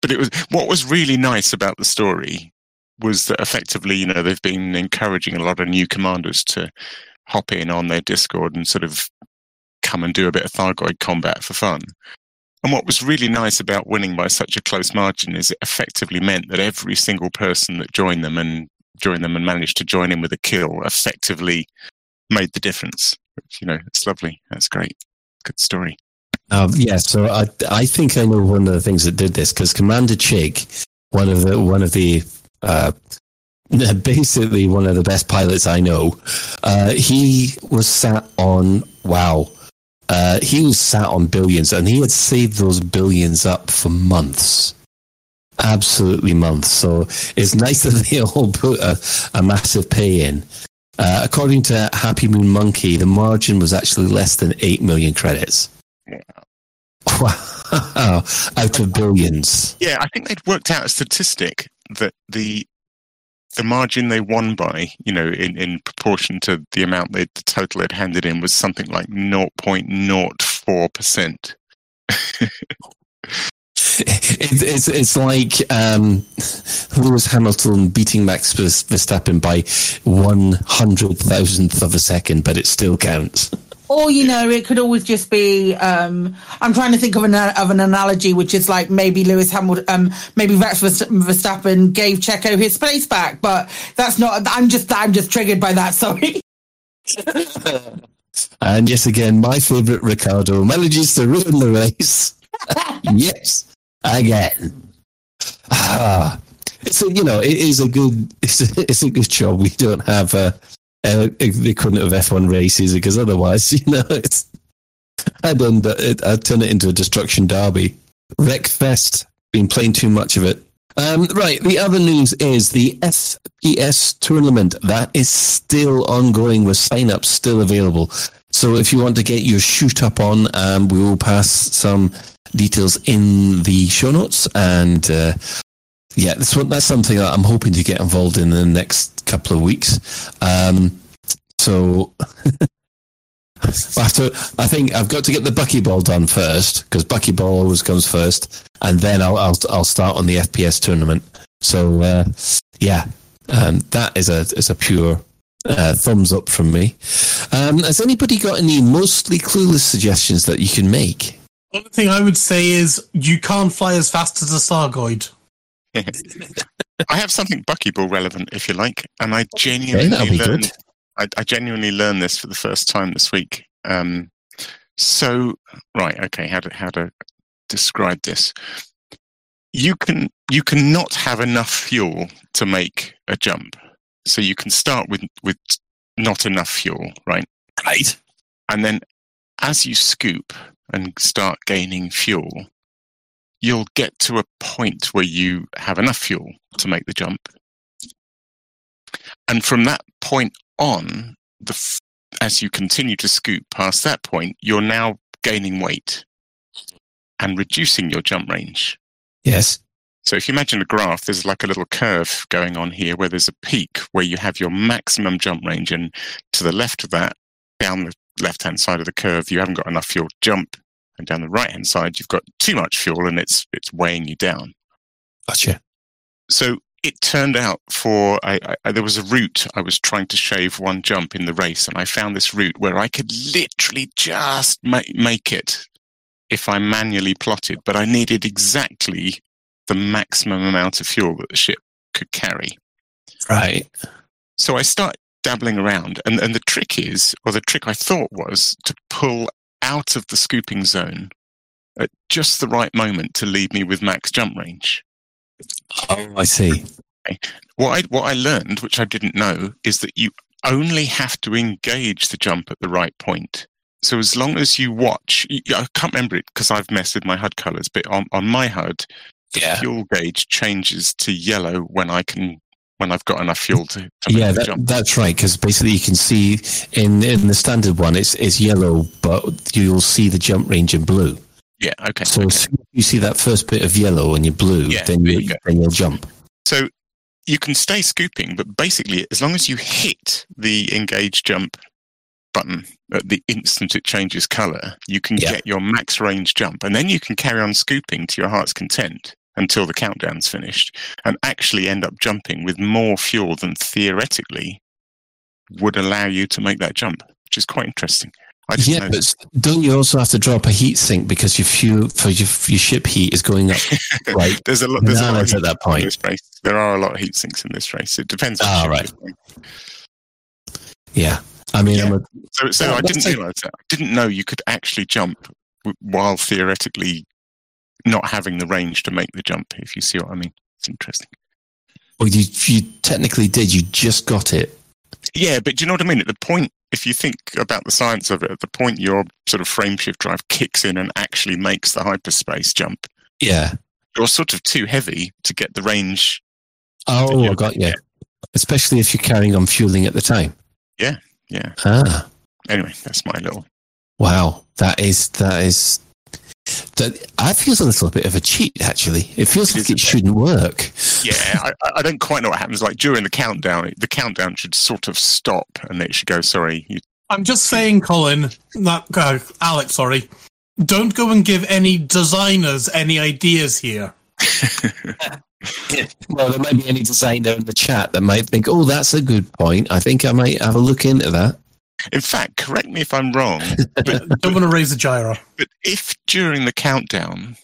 S10: but it was what was really nice about the story was that effectively, you know, they've been encouraging a lot of new commanders to hop in on their Discord and sort of come and do a bit of Thargoid combat for fun. And what was really nice about winning by such a close margin is it effectively meant that every single person that joined them and joined them and managed to join in with a kill effectively made the difference. Which, you know, it's lovely. That's great. Good story.
S9: Um, yeah, so I I think I know one of the things that did this because Commander Chig, one of the one of the uh, basically one of the best pilots I know, uh, he was sat on wow, uh, he was sat on billions and he had saved those billions up for months. Absolutely months. So it's nice that they all put a, a massive pay in. Uh, according to Happy Moon Monkey, the margin was actually less than 8 million credits. Wow. Out of billions.
S10: Yeah, I think they'd worked out a statistic that the the margin they won by, you know, in, in proportion to the amount they the total they'd handed in was something like 0.04%.
S9: It, it's it's like um, Lewis Hamilton beating Max Verstappen by one hundred thousandth of a second, but it still counts.
S5: Or you know, it could always just be. Um, I'm trying to think of an of an analogy, which is like maybe Lewis Hamilton, um, maybe Max Verstappen gave Checo his place back, but that's not. I'm just I'm just triggered by that. Sorry.
S9: and yes, again, my favourite Ricciardo manages to ruin the race. yes, again. Ah, it's a you know it is a good it's a, it's a good job. We don't have a, a couldn't have F one races because otherwise you know it's I'd end it, I'd turn it into a destruction derby. Wreckfest. Been playing too much of it. Um, right. The other news is the FPS tournament that is still ongoing with sign-ups still available. So if you want to get your shoot up on, um, we will pass some details in the show notes. And uh, yeah, that's, what, that's something that I'm hoping to get involved in, in the next couple of weeks. Um, so after, I think I've got to get the buckyball done first because buckyball always comes first, and then I'll I'll, I'll start on the FPS tournament. So uh, yeah, um, that is a is a pure uh, thumbs up from me. Um, has anybody got any mostly clueless suggestions that you can make?
S2: Only thing I would say is you can't fly as fast as a Thargoid.
S10: I have something buckyball relevant, if you like, and I genuinely
S9: that'll
S10: learned. I, I genuinely learned this for the first time this week. Um, so, right, okay, how to how to describe this? You can you cannot have enough fuel to make a jump. So you can start with with not enough fuel, right?
S9: Right.
S10: And then as you scoop and start gaining fuel, you'll get to a point where you have enough fuel to make the jump. And from that point on, the f- as you continue to scoop past that point, you're now gaining weight and reducing your jump range.
S9: Yes.
S10: So if you imagine a graph, there's like a little curve going on here where there's a peak where you have your maximum jump range, and to the left of that, down the left hand side of the curve, you haven't got enough fuel to jump, and down the right hand side, you've got too much fuel and it's it's weighing you down.
S9: Gotcha.
S10: So it turned out for I, I, there was a route I was trying to shave one jump in the race, and I found this route where I could literally just ma- make it if I manually plotted, but I needed exactly the maximum amount of fuel that the ship could carry.
S9: Right.
S10: So I start dabbling around, and, and the trick is, or the trick I thought was, to pull out of the scooping zone at just the right moment to leave me with max jump range.
S9: Oh, I see.
S10: What I what I learned, which I didn't know, is that you only have to engage the jump at the right point. So as long as you watch, I can't remember it because I've messed with my HUD colors, but on, on my HUD, the
S9: Yeah.
S10: fuel gauge changes to yellow when I can when I've got enough fuel to, to
S9: Yeah, that, that's right. Because basically, you can see in in the standard one, it's it's yellow, but you'll see the jump range in blue.
S10: Yeah, okay.
S9: So as you see that first bit of yellow and you're blue,
S10: Yeah,
S9: then you
S10: there you go.
S9: then you'll jump.
S10: So you can stay scooping, but basically, as long as you hit the engage jump button at the instant it changes color, you can
S9: Yeah.
S10: get your max range jump, and then you can carry on scooping to your heart's content until the countdown's finished, and actually end up jumping with more fuel than theoretically would allow you to make that jump, which is quite interesting.
S9: Yeah, but don't you also have to drop a heat sink because your fuel for your, your ship heat is going up Right,
S10: there's a lot. There's a lot of
S9: at that point?
S10: this race. There are a lot of heat sinks in this race. It depends.
S9: Ah, right. Yeah. I mean, I'm a,
S10: So, so
S9: Yeah,
S10: I didn't realize that. I didn't know you could actually jump while theoretically not having the range to make the jump. If you see what I mean, it's interesting.
S9: well, you, you technically did. You just got it.
S10: Yeah, but do you know what I mean? At the point, if you think about the science of it, at the point your sort of frame shift drive kicks in and actually makes the hyperspace jump,
S9: Yeah.
S10: you're sort of too heavy to get the range.
S9: Oh, I got you. Especially if you're carrying on fueling at the time.
S10: Yeah, yeah.
S9: Ah,
S10: Anyway, that's my little.
S9: wow. That is that is. That I feels a little bit of a cheat. Actually, it feels like it shouldn't work.
S10: Yeah, I, I- I don't quite know what happens. Like during the countdown, the countdown should sort of stop and it should go, sorry, you
S2: I'm just saying, Colin, not uh, Alex, sorry. Don't go and give any designers any ideas here.
S9: Well, there might be any designer in the chat that might think, "Oh, that's a good point. I think I might have a look into that."
S10: In fact, correct me if I'm wrong, But,
S2: Don't want to raise a Jira.
S10: but if during the countdown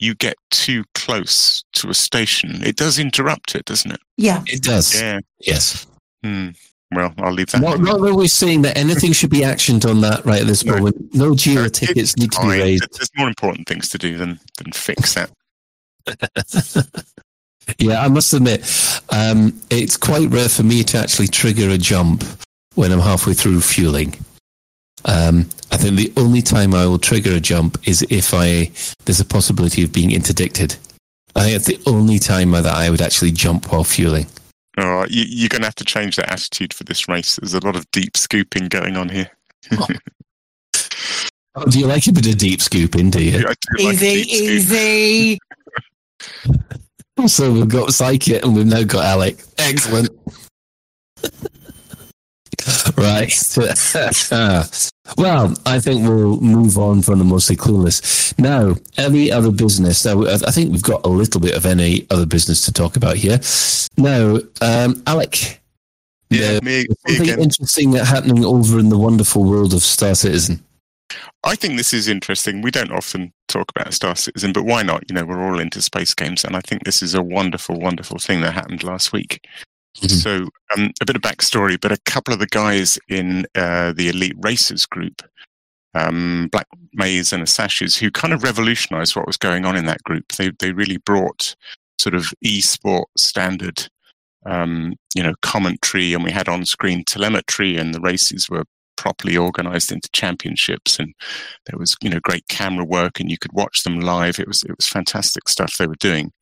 S10: you get too close to a station, it does interrupt it, doesn't it?
S5: Yeah.
S9: It does.
S10: Yeah.
S9: Yes.
S10: Hmm. Well, I'll leave that.
S9: Not, not that we're saying that anything should be actioned on that right at this moment. No Jira tickets need to be
S10: Fine.
S9: raised.
S10: There's more important things to do than than fix that.
S9: Yeah, I must admit, um, it's quite rare for me to actually trigger a jump when I'm halfway through fueling. Um, I think the only time I will trigger a jump is if I there's a possibility of being interdicted. I think it's the only time that I would actually jump while fueling.
S10: Oh, you, you're going to have to change that attitude for this race. There's a lot of deep scooping going on here.
S9: Oh, do you like a bit of deep scooping? Do you?
S10: I do like
S5: Easy,
S10: deep
S5: easy.
S9: So we've got Psychic and we've now got Alec. Excellent. right. well, I think we'll move on from the mostly clueless. Now, any other business? Now, I think we've got a little bit of any other business to talk about here. Now, um, Alec.
S10: Yeah,
S9: uh,
S10: me, me
S9: something
S10: again.
S9: interesting happening over in the wonderful world of Star Citizen.
S10: I think this is interesting. We don't often talk about Star Citizen, but why not? You know, we're all into space games, and I think this is a wonderful, wonderful thing that happened last week. So, um, a bit of backstory, but a couple of the guys in uh, the Elite Racers group, um, Black Maze and Asashes, who kind of revolutionized what was going on in that group. They they really brought sort of e-sport standard, um, you know, commentary, and we had on-screen telemetry, and the races were properly organized into championships and there was you know great camera work and you could watch them live. It was it was fantastic stuff they were doing.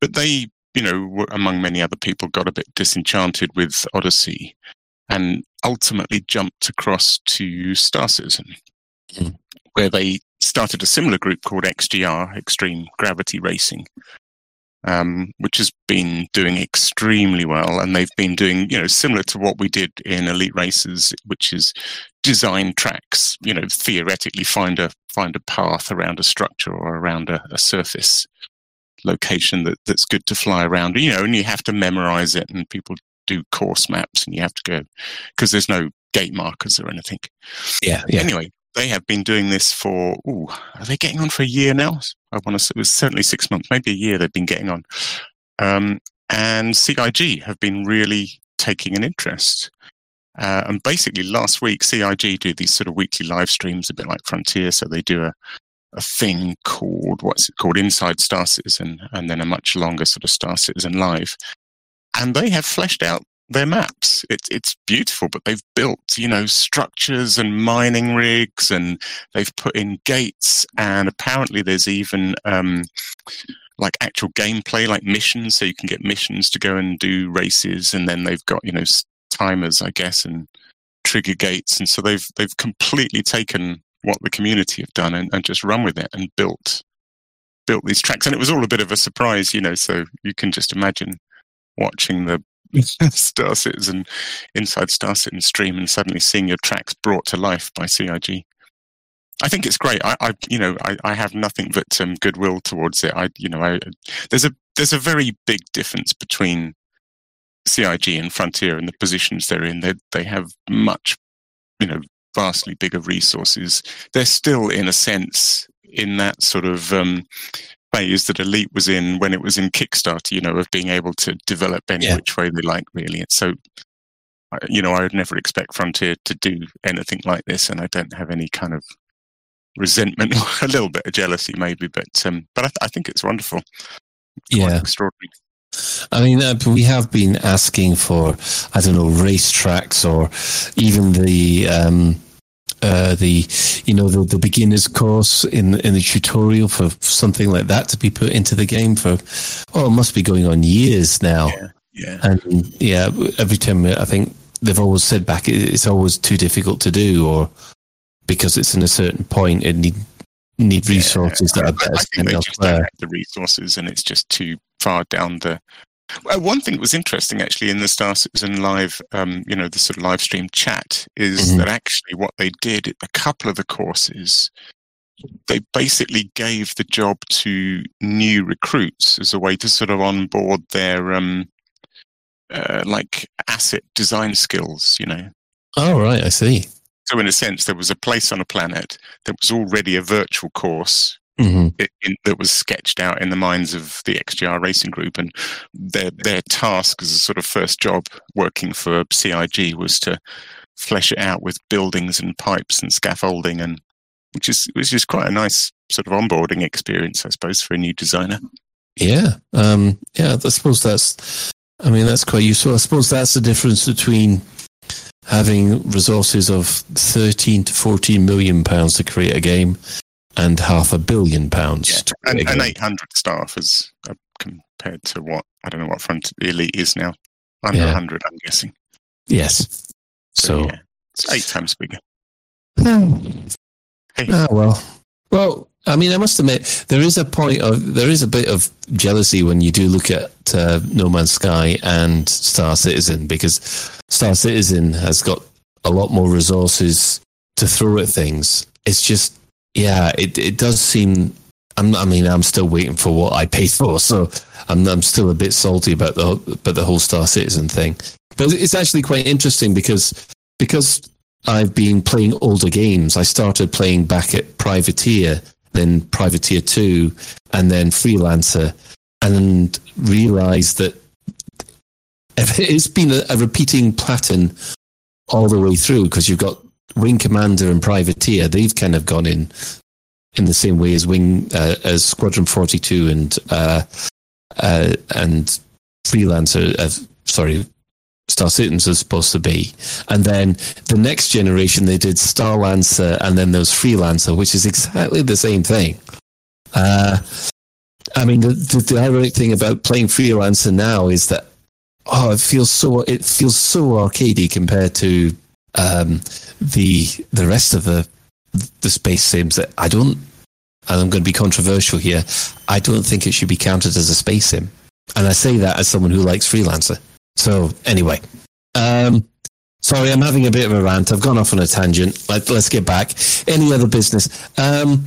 S10: But they you know among many other people got a bit disenchanted with odyssey and ultimately jumped across to star citizen where they started a similar group called xgr extreme gravity racing um, which has been doing extremely well. And they've been doing, you know, similar to what we did in Elite Races, which is design tracks, you know, theoretically find a find a path around a structure or around a, a surface location that, that's good to fly around. You know, and you have to memorize it and people do course maps and you have to go because there's no gate markers or anything.
S9: Yeah, yeah.
S10: Anyway, they have been doing this for, ooh, are they getting on for a year now? I want to say it was certainly six months, maybe a year they've been getting on. Um, and CIG have been really taking an interest. Uh, and basically, last week, CIG do these sort of weekly live streams, a bit like Frontier. So they do a, a thing called, what's it called, Inside Star Citizen, and then a much longer sort of Star Citizen Live. And they have fleshed out their maps. It's it's beautiful, but they've built you know structures and mining rigs, and they've put in gates, and apparently there's even um, like actual gameplay, like missions, so you can get missions to go and do races, and then they've got you know timers, I guess, and trigger gates, and so they've they've completely taken what the community have done and, and just run with it and built built these tracks, and it was all a bit of a surprise, you know. So you can just imagine watching the Star Citizen inside Star Citizen stream and suddenly seeing your tracks brought to life by CIG. I think it's great. I, I you know, I, I have nothing but um, goodwill towards it. I, you know, I, there's a there's a very big difference between CIG and Frontier and the positions they're in. They they have much, you know, vastly bigger resources. They're still, in a sense, in that sort of um, phase that Elite was in when it was in Kickstarter. You know, of being able to develop any
S9: Yeah.
S10: which way they like. Really, so you know, I would never expect Frontier to do anything like this, and I don't have any kind of resentment, a little bit of jealousy, maybe, but um, but I, th- I think it's wonderful. It's
S9: Yeah.
S10: extraordinary.
S9: I mean, uh, we have been asking for, I don't know, race tracks or even the, um, uh, the, you know, the, the beginner's course in in the tutorial for something like that to be put into the game for, oh, it must be going on years now.
S10: Yeah.
S9: And yeah, every time I think they've always said back, it's always too difficult to do, or because it's in a certain point, it need need resources that are better
S10: I think they just don't have the resources, and it's just too far down the. Well, one thing that was interesting actually in the Star Citizen live, um, you know, the sort of live stream chat is
S9: Mhm.
S10: that actually what they did, a couple of the courses, they basically gave the job to new recruits as a way to sort of onboard their um, uh, like asset design skills, you know.
S9: Oh right, I see.
S10: So in a sense, there was a place on a planet that was already a virtual course
S9: hmm
S10: in, that was sketched out in the minds of the XGR Racing Group, and their their task as a sort of first job working for CIG was to flesh it out with buildings and pipes and scaffolding, and which is which is quite a nice sort of onboarding experience, I suppose, for a new designer.
S9: Yeah, um, yeah. I suppose that's. I mean, that's quite useful. I suppose that's the difference between having resources of thirteen to fourteen million pounds to create a game, and half a billion pounds. to
S10: And, and 800 staff as uh, compared to what I don't know what front the elite is now. Under
S9: Yeah.
S10: 100, I'm guessing.
S9: Yes. So.
S10: yeah, it's eight times bigger.
S9: Ah, well. Well, I mean, I must admit, there is a point of there is a bit of jealousy when you do look at uh, No Man's Sky and Star Citizen because Star Citizen has got a lot more resources to throw at things. It's just, yeah, it it does seem. I'm, I mean, I'm still waiting for what I paid for, so I'm I'm still a bit salty about the about the whole Star Citizen thing. But it's actually quite interesting because because I've been playing older games. I started playing back at Privateer, then Privateer 2, and then Freelancer, and realized that it's been a, a repeating pattern all the way through because you've got Wing Commander and Privateer. They've kind of gone in in the same way as Wing, uh, as Squadron 42 and, uh, uh, and Freelancer, uh, sorry, Star Citizens is supposed to be. And then the next generation, they did Star Lancer and then there was Freelancer, which is exactly the same thing. Uh, I mean, the, the, the ironic thing about playing Freelancer now is that, oh, it feels so, it feels so arcadey compared to, um, the, the rest of the, the space sims that I don't, and I'm going to be controversial here, I don't think it should be counted as a space sim. And I say that as someone who likes Freelancer. So anyway, um, sorry, I'm having a bit of a rant. I've gone off on a tangent. Let, let's get back. Any other business? Um,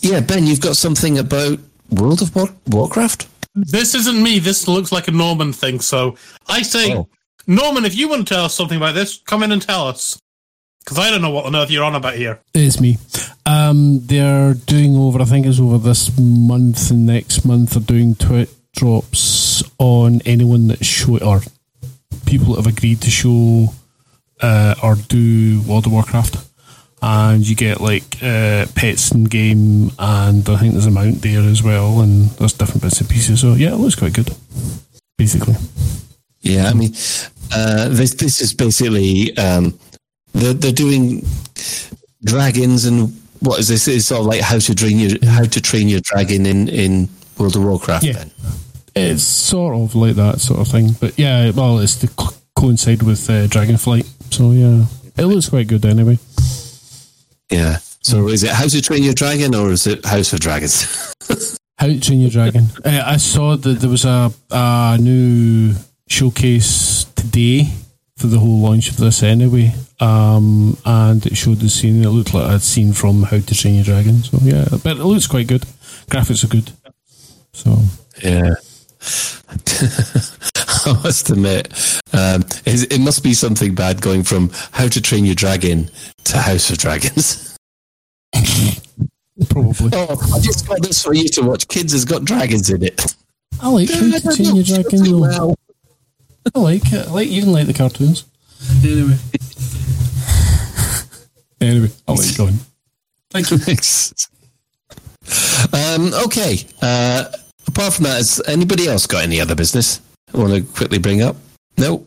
S9: yeah, Ben, you've got something about World of War- Warcraft?
S2: This isn't me. This looks like a Norman thing. So I say,
S9: Oh.
S2: Norman, if you want to tell us something about this, come in and tell us. Because I don't know what on earth you're on about here.
S19: It's me. Um, they're doing over, I think it's over this month and next month, they're doing Twitch drops on anyone that show or people that have agreed to show uh, or do World of Warcraft. And you get like uh, pets in game, and I think there's a mount there as well, and there's different bits and pieces. So yeah, it looks quite good, basically.
S9: Yeah, I mean, uh, this this is basically um, they're they're doing dragons and what is this? It's sort of like how to train your how to train your dragon in in World of Warcraft.
S19: Yeah. It's sort of like that sort of thing, but yeah, well, it's to co- coincide with uh, Dragonflight, so yeah, it looks quite good anyway.
S9: Yeah. So is it How to Train Your Dragon or is it House of Dragons?
S19: How to Train Your Dragon. Uh, I saw that there was a, a new showcase today for the whole launch of this anyway, um, and it showed the scene. It looked like a scene from How to Train Your Dragon. So yeah, but it looks quite good. Graphics are good. So
S9: yeah. I must admit, um, it, it must be something bad going from How to Train Your Dragon to House of Dragons.
S19: Probably.
S9: Oh, I just got this for you to watch. Kids has got dragons in it.
S19: I like How to Train Your Dragon. though. I like it. I like even like the cartoons.
S13: Anyway.
S19: Anyway, I'll let you go on.
S13: Thank you.
S9: Thanks. Um, okay. Uh, apart from that, has anybody else got any other business I want to quickly bring up? No.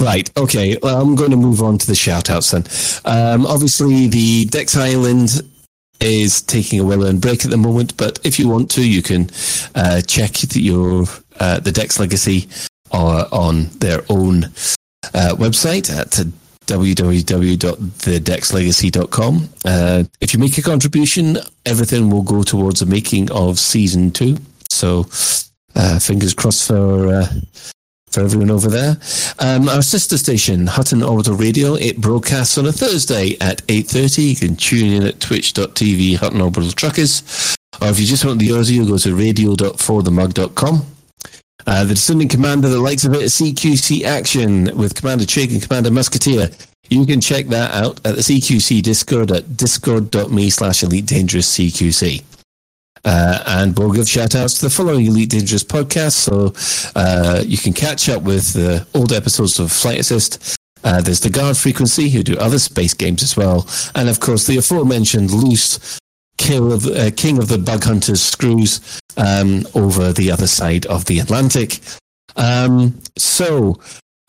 S9: Right. Okay. Well, I'm going to move on to the shout outs then. Um, obviously, the Dex Island is taking a well earned break at the moment, but if you want to, you can uh, check the, your uh, the Dex Legacy uh, on their own uh, website at www.thedexlegacy.com. Uh, if you make a contribution, everything will go towards the making of season two. So, uh, fingers crossed for uh, for everyone over there. Um, our sister station, Hutton Orbital Radio, it broadcasts on a Thursday at 8.30. You can tune in at twitch.tv Hutton Orbital Truckers. Or if you just want the audio, go to radio.forthemug.com. Uh, the descending commander that likes a bit of CQC action with Commander Chig and Commander Musketeer. You can check that out at the CQC Discord at discord.me slash Elite Dangerous CQC. Uh, and we'll give shout outs to the following Elite Dangerous podcasts. So uh, you can catch up with the old episodes of Flight Assist. Uh, there's the Guard Frequency, who do other space games as well. And of course, the aforementioned Loose of, uh, King of the Bug Hunters Screws um, over the other side of the Atlantic. Um, so,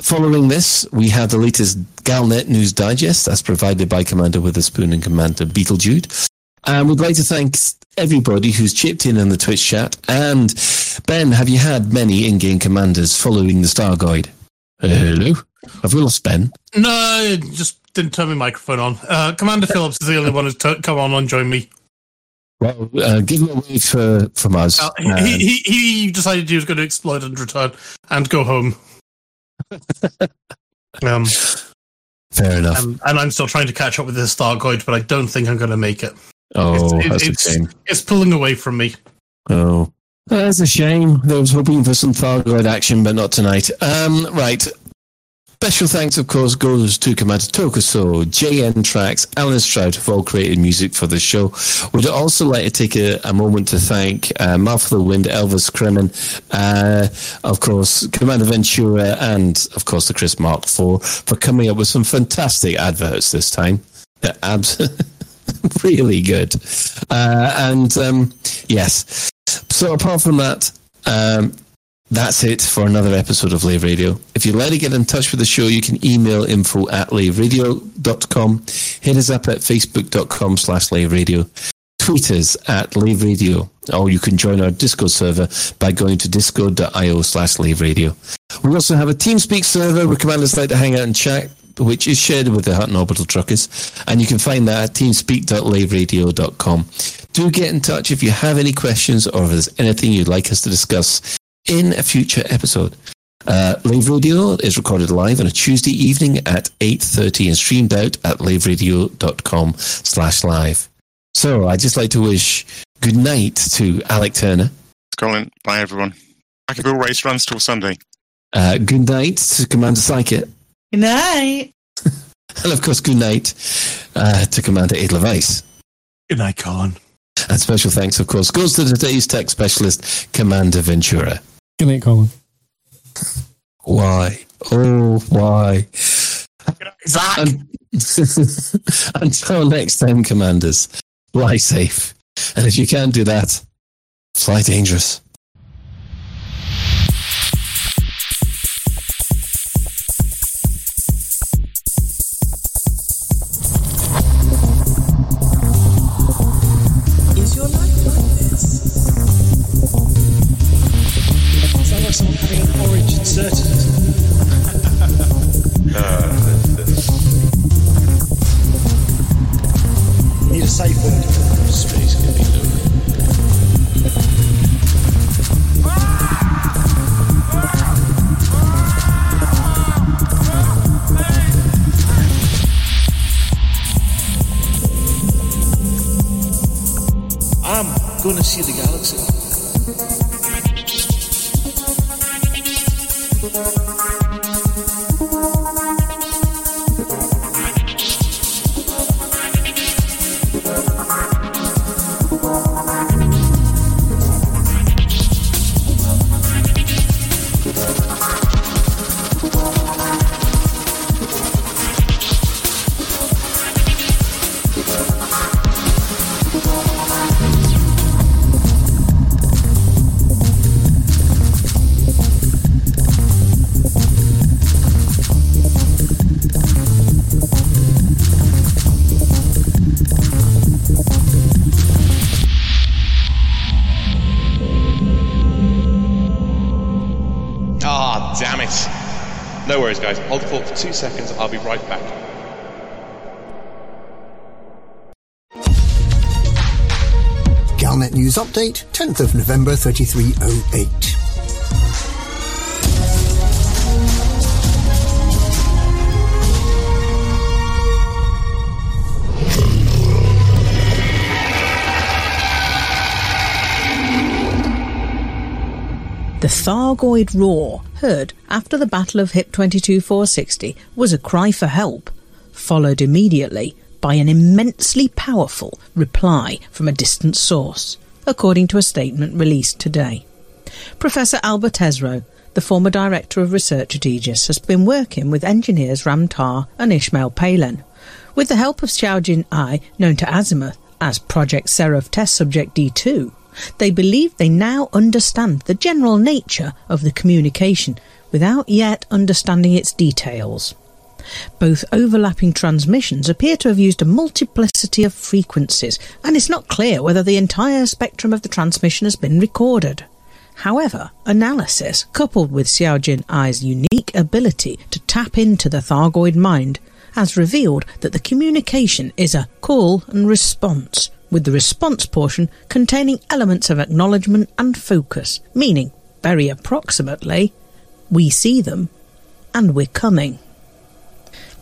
S9: following this, we have the latest Galnet News Digest. That's provided by Commander Witherspoon and Commander Beetlejude. And we'd like to thank everybody who's chipped in in the Twitch chat. And Ben, have you had many in-game commanders following the Star Guide? Uh, hello, have we lost Ben?
S2: No, just didn't turn my microphone on. Uh, Commander Phillips is the only one who's t- come on and join me.
S9: Well, uh, give him a wave for, from us.
S2: Uh, he,
S9: Um,
S2: he, he, decided he was going to explode and return and go home. um,
S9: fair enough.
S2: and, and I'm still trying to catch up with this Star Guide, but I don't think I'm going to make it.
S9: oh,
S2: It's-
S9: that's
S2: it's,
S9: a shame.
S2: it's pulling away from me.
S9: Oh, that's a shame. I was hoping for some Thargoid action, but not tonight. Um, right. Special thanks, of course, goes to Commander Tokuso, JN Tracks, Alan Stroud, who've all created music for the show. Would also like to take a, a moment to thank uh, Mouth of the Wind, Elvis Kremen, uh, of course, Commander Ventura, and, of course, the Chris Mark IV for coming up with some fantastic adverts this time. They're abs- really good. Uh, and um, yes. So apart from that, um, that's it for another episode of Lave Radio. If you'd like to get in touch with the show, you can email info at laveradio.com. Hit us up at facebook.com slash laveradio. Tweet us at Lave Radio, or you can join our Discord server by going to discord.io slash Lave Radio. We also have a TeamSpeak server where commanders like to hang out and chat, which is shared with the Hutton Orbital Truckers, and you can find that at teamspeak.laveradio.com. Do get in touch if you have any questions or if there's anything you'd like us to discuss in a future episode. Uh, Lave Radio is recorded live on a Tuesday evening at 8.30 and streamed out at laveradio.com slash live. So I'd just like to wish good night to Alec Turner.
S10: Colin, bye everyone. I Bill race runs till Sunday.
S9: Uh, good night to Commander Psychic.
S5: Good night.
S9: And of course, good night uh, to Commander Edelweiss.
S2: Good night, Colin.
S9: And special thanks, of course, goes to today's tech specialist, Commander Ventura.
S19: Good night, Colin.
S9: Why? Oh, why?
S2: Zach.
S9: Until next time, Commanders, fly safe. And if you can't do that, fly dangerous.
S3: I'm gonna see the galaxy.
S1: Two seconds. I'll be right back.
S20: Galnet News Update, 10th of November 3308.
S21: Thargoid roar, heard after the Battle of HIP 22460, was a cry for help, followed immediately by an immensely powerful reply from a distant source, according to a statement released today. Professor Albert Tesreau, the former director of research at Aegis, has been working with engineers Ram Tah and Ishmael Palin. With the help of Xiaojin Ai, known to Azimuth as Project Seraph Test Subject D2, they believe they now understand the general nature of the communication without yet understanding its details. Both overlapping transmissions appear to have used a multiplicity of frequencies, and it's not clear whether the entire spectrum of the transmission has been recorded. However, analysis, coupled with Xiaojin Ai's unique ability to tap into the Thargoid mind, has revealed that the communication is a call and response, with the response portion containing elements of acknowledgement and focus, meaning, very approximately, we see them and we're coming.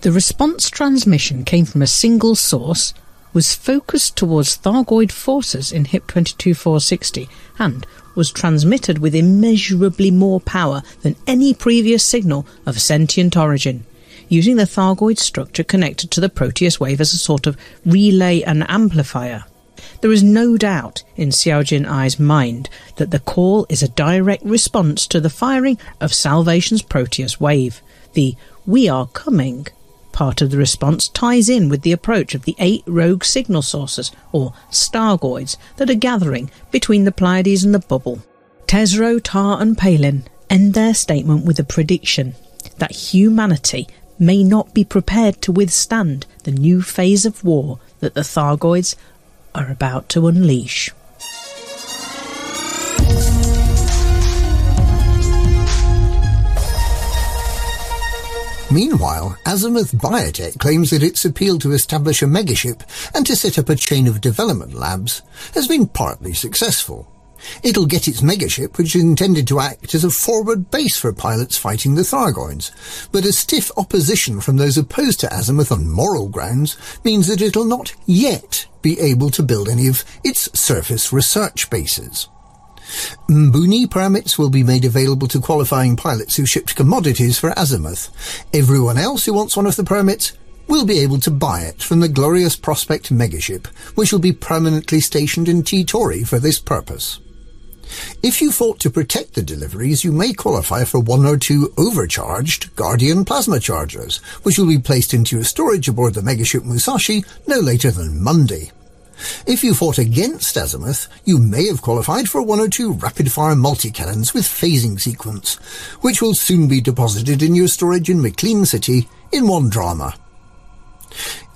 S21: The response transmission came from a single source, was focused towards Thargoid forces in HIP 22460, and was transmitted with immeasurably more power than any previous signal of sentient origin, using the Thargoid structure connected to the Proteus wave as a sort of relay and amplifier. There is no doubt in Xiao Jin Ai's mind that the call is a direct response to the firing of Salvation's Proteus wave. The We Are Coming part of the response ties in with the approach of the eight rogue signal sources, or Stargoids, that are gathering between the Pleiades and the bubble. Tesreau, Tah, and Palin end their statement with a prediction that humanity may not be prepared to withstand the new phase of war that the Thargoids are about to unleash.
S20: Meanwhile, Azimuth Biotech claims that its appeal to establish a megaship and to set up a chain of development labs has been partly successful. It'll get its megaship, which is intended to act as a forward base for pilots fighting the Thargoids, but a stiff opposition from those opposed to Azimuth on moral grounds means that it'll not yet be able to build any of its surface research bases. Mbuni permits will be made available to qualifying pilots who shipped commodities for Azimuth. Everyone else who wants one of the permits will be able to buy it from the Glorious Prospect megaship, which will be permanently stationed in T-Tori for this purpose. If you fought to protect the deliveries, you may qualify for one or two overcharged Guardian plasma chargers, which will be placed into your storage aboard the megaship Musashi no later than Monday. If you fought against Azimuth, you may have qualified for one or two rapid-fire multi-cannons with phasing sequence, which will soon be deposited in your storage in McLean City in one drama.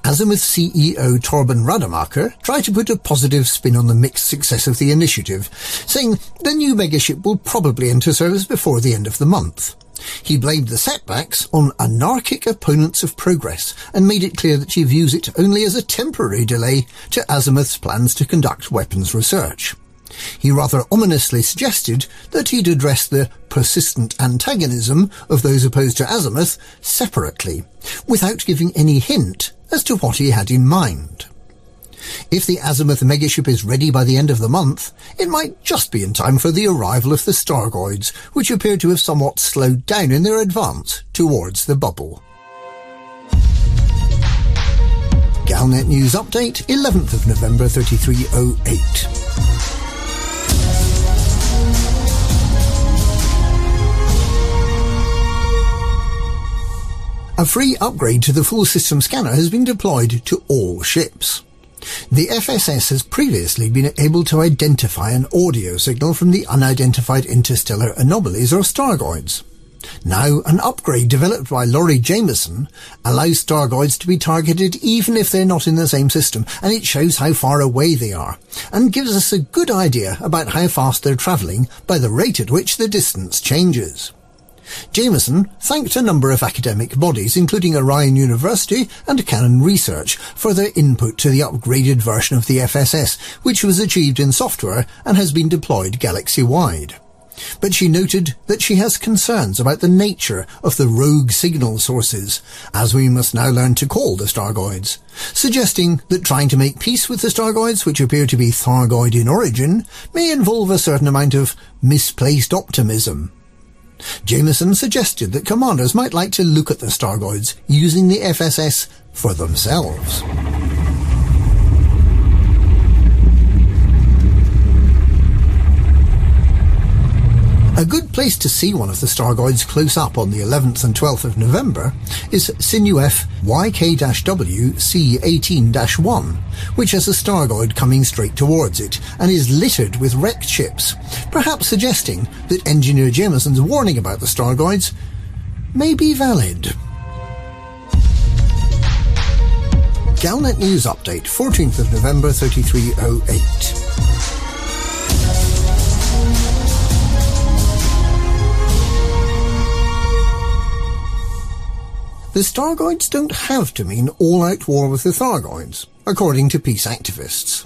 S20: Azimuth CEO Torben Rademacher tried to put a positive spin on the mixed success of the initiative, saying the new megaship will probably enter service before the end of the month. He blamed the setbacks on anarchic opponents of progress and made it clear that he views it only as a temporary delay to Azimuth's plans to conduct weapons research. He rather ominously suggested that he'd address the persistent antagonism of those opposed to Azimuth separately, without giving any hint as to what he had in mind. If the Azimuth megaship is ready by the end of the month, it might just be in time for the arrival of the Stargoids, which appear to have somewhat slowed down in their advance towards the bubble. Galnet News Update, 11th of November 3308. A free upgrade to the full system scanner has been deployed to all ships. The FSS has previously been able to identify an audio signal from the unidentified interstellar anomalies or Stargoids. Now, an upgrade developed by Lori Jameson allows Stargoids to be targeted even if they're not in the same system, and it shows how far away they are, and gives us a good idea about how fast they're travelling by the rate at which the distance changes. Jameson thanked a number of academic bodies, including Orion University and Canonn Research, for their input to the upgraded version of the FSS, which was achieved in software and has been deployed galaxy-wide. But she noted that she has concerns about the nature of the rogue signal sources, as we must now learn to call the Stargoids, suggesting that trying to make peace with the Stargoids, which appear to be Thargoid in origin, may involve a certain amount of misplaced optimism. Jameson suggested that commanders might like to look at the Stargoids using the FSS for themselves. A good place to see one of the Stargoids close up on the 11th and 12th of November is Synuefe YK-W C18-1, which has a Stargoid coming straight towards it and is littered with wrecked ships, perhaps suggesting that Engineer Jameson's warning about the Stargoids may be valid. Galnet News Update, 14th of November 3308. The Stargoids don't have to mean all-out war with the Thargoids, according to peace activists.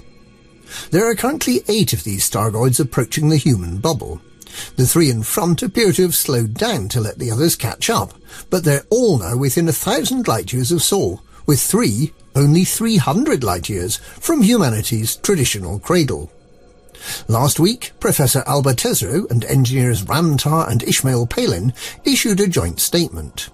S20: There are currently eight of these Stargoids approaching the human bubble. The three in front appear to have slowed down to let the others catch up, but they're all now within a thousand light years of Sol, with three only 300 light years from humanity's traditional cradle. Last week, Professor Tesreau and engineers Ram Tah and Ishmael Palin issued a joint statement.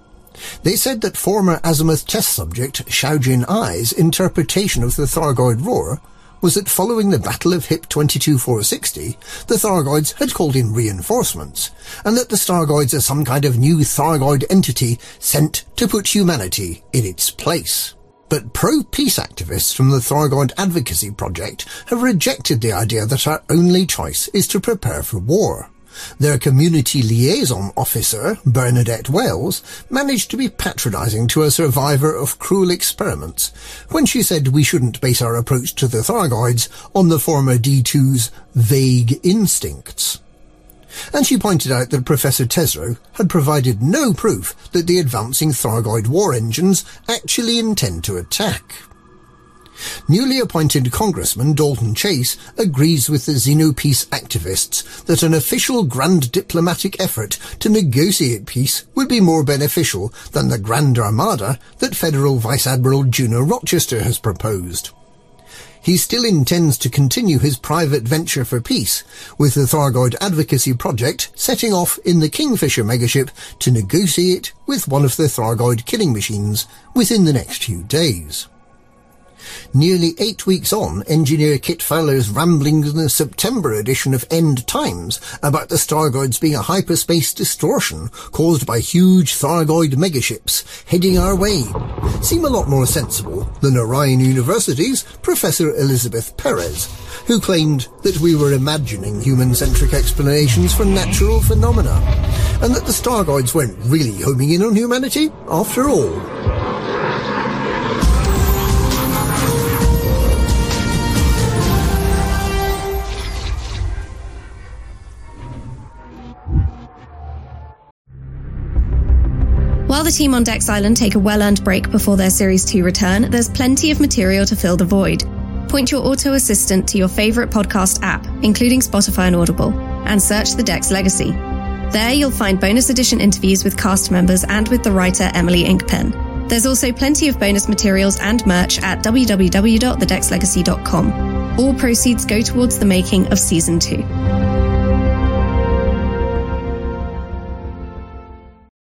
S20: They said that former Azimuth test subject Xiaojin Ai's interpretation of the Thargoid roar was that following the Battle of HIP 22460, the Thargoids had called in reinforcements, and that the Stargoids are some kind of new Thargoid entity sent to put humanity in its place. But pro-peace activists from the Thargoid Advocacy Project have rejected the idea that our only choice is to prepare for war. Their community liaison officer, Bernadette Wells, managed to be patronising to a survivor of cruel experiments when she said we shouldn't base our approach to the Thargoids on the former D2's vague instincts. And she pointed out that Professor Tesreau had provided no proof that the advancing Thargoid war engines actually intend to attack. Newly appointed Congressman Dalton Chase agrees with the Xenopeace activists that an official grand diplomatic effort to negotiate peace would be more beneficial than the Grand Armada that Federal Vice Admiral Juno Rochester has proposed. He still intends to continue his private venture for peace, with the Thargoid Advocacy Project setting off in the Kingfisher megaship to negotiate with one of the Thargoid killing machines within the next few days. Nearly eight weeks on, engineer Kit Fowler's ramblings in the September edition of End Times about the Stargoids being a hyperspace distortion caused by huge Thargoid megaships heading our way seem a lot more sensible than Orion University's Professor Elizabeth Perez, who claimed that we were imagining human-centric explanations for natural phenomena, and that the Stargoids weren't really homing in on humanity after all.
S22: While the team on Dex Island take a well earned break before their Series 2 return, there's plenty of material to fill the void. Point your auto assistant to your favourite podcast app, including Spotify and Audible, and search The Dex Legacy. There you'll find bonus edition interviews with cast members and with the writer Emily Inkpen. There's also plenty of bonus materials and merch at www.thedexlegacy.com. All proceeds go towards the making of Season 2.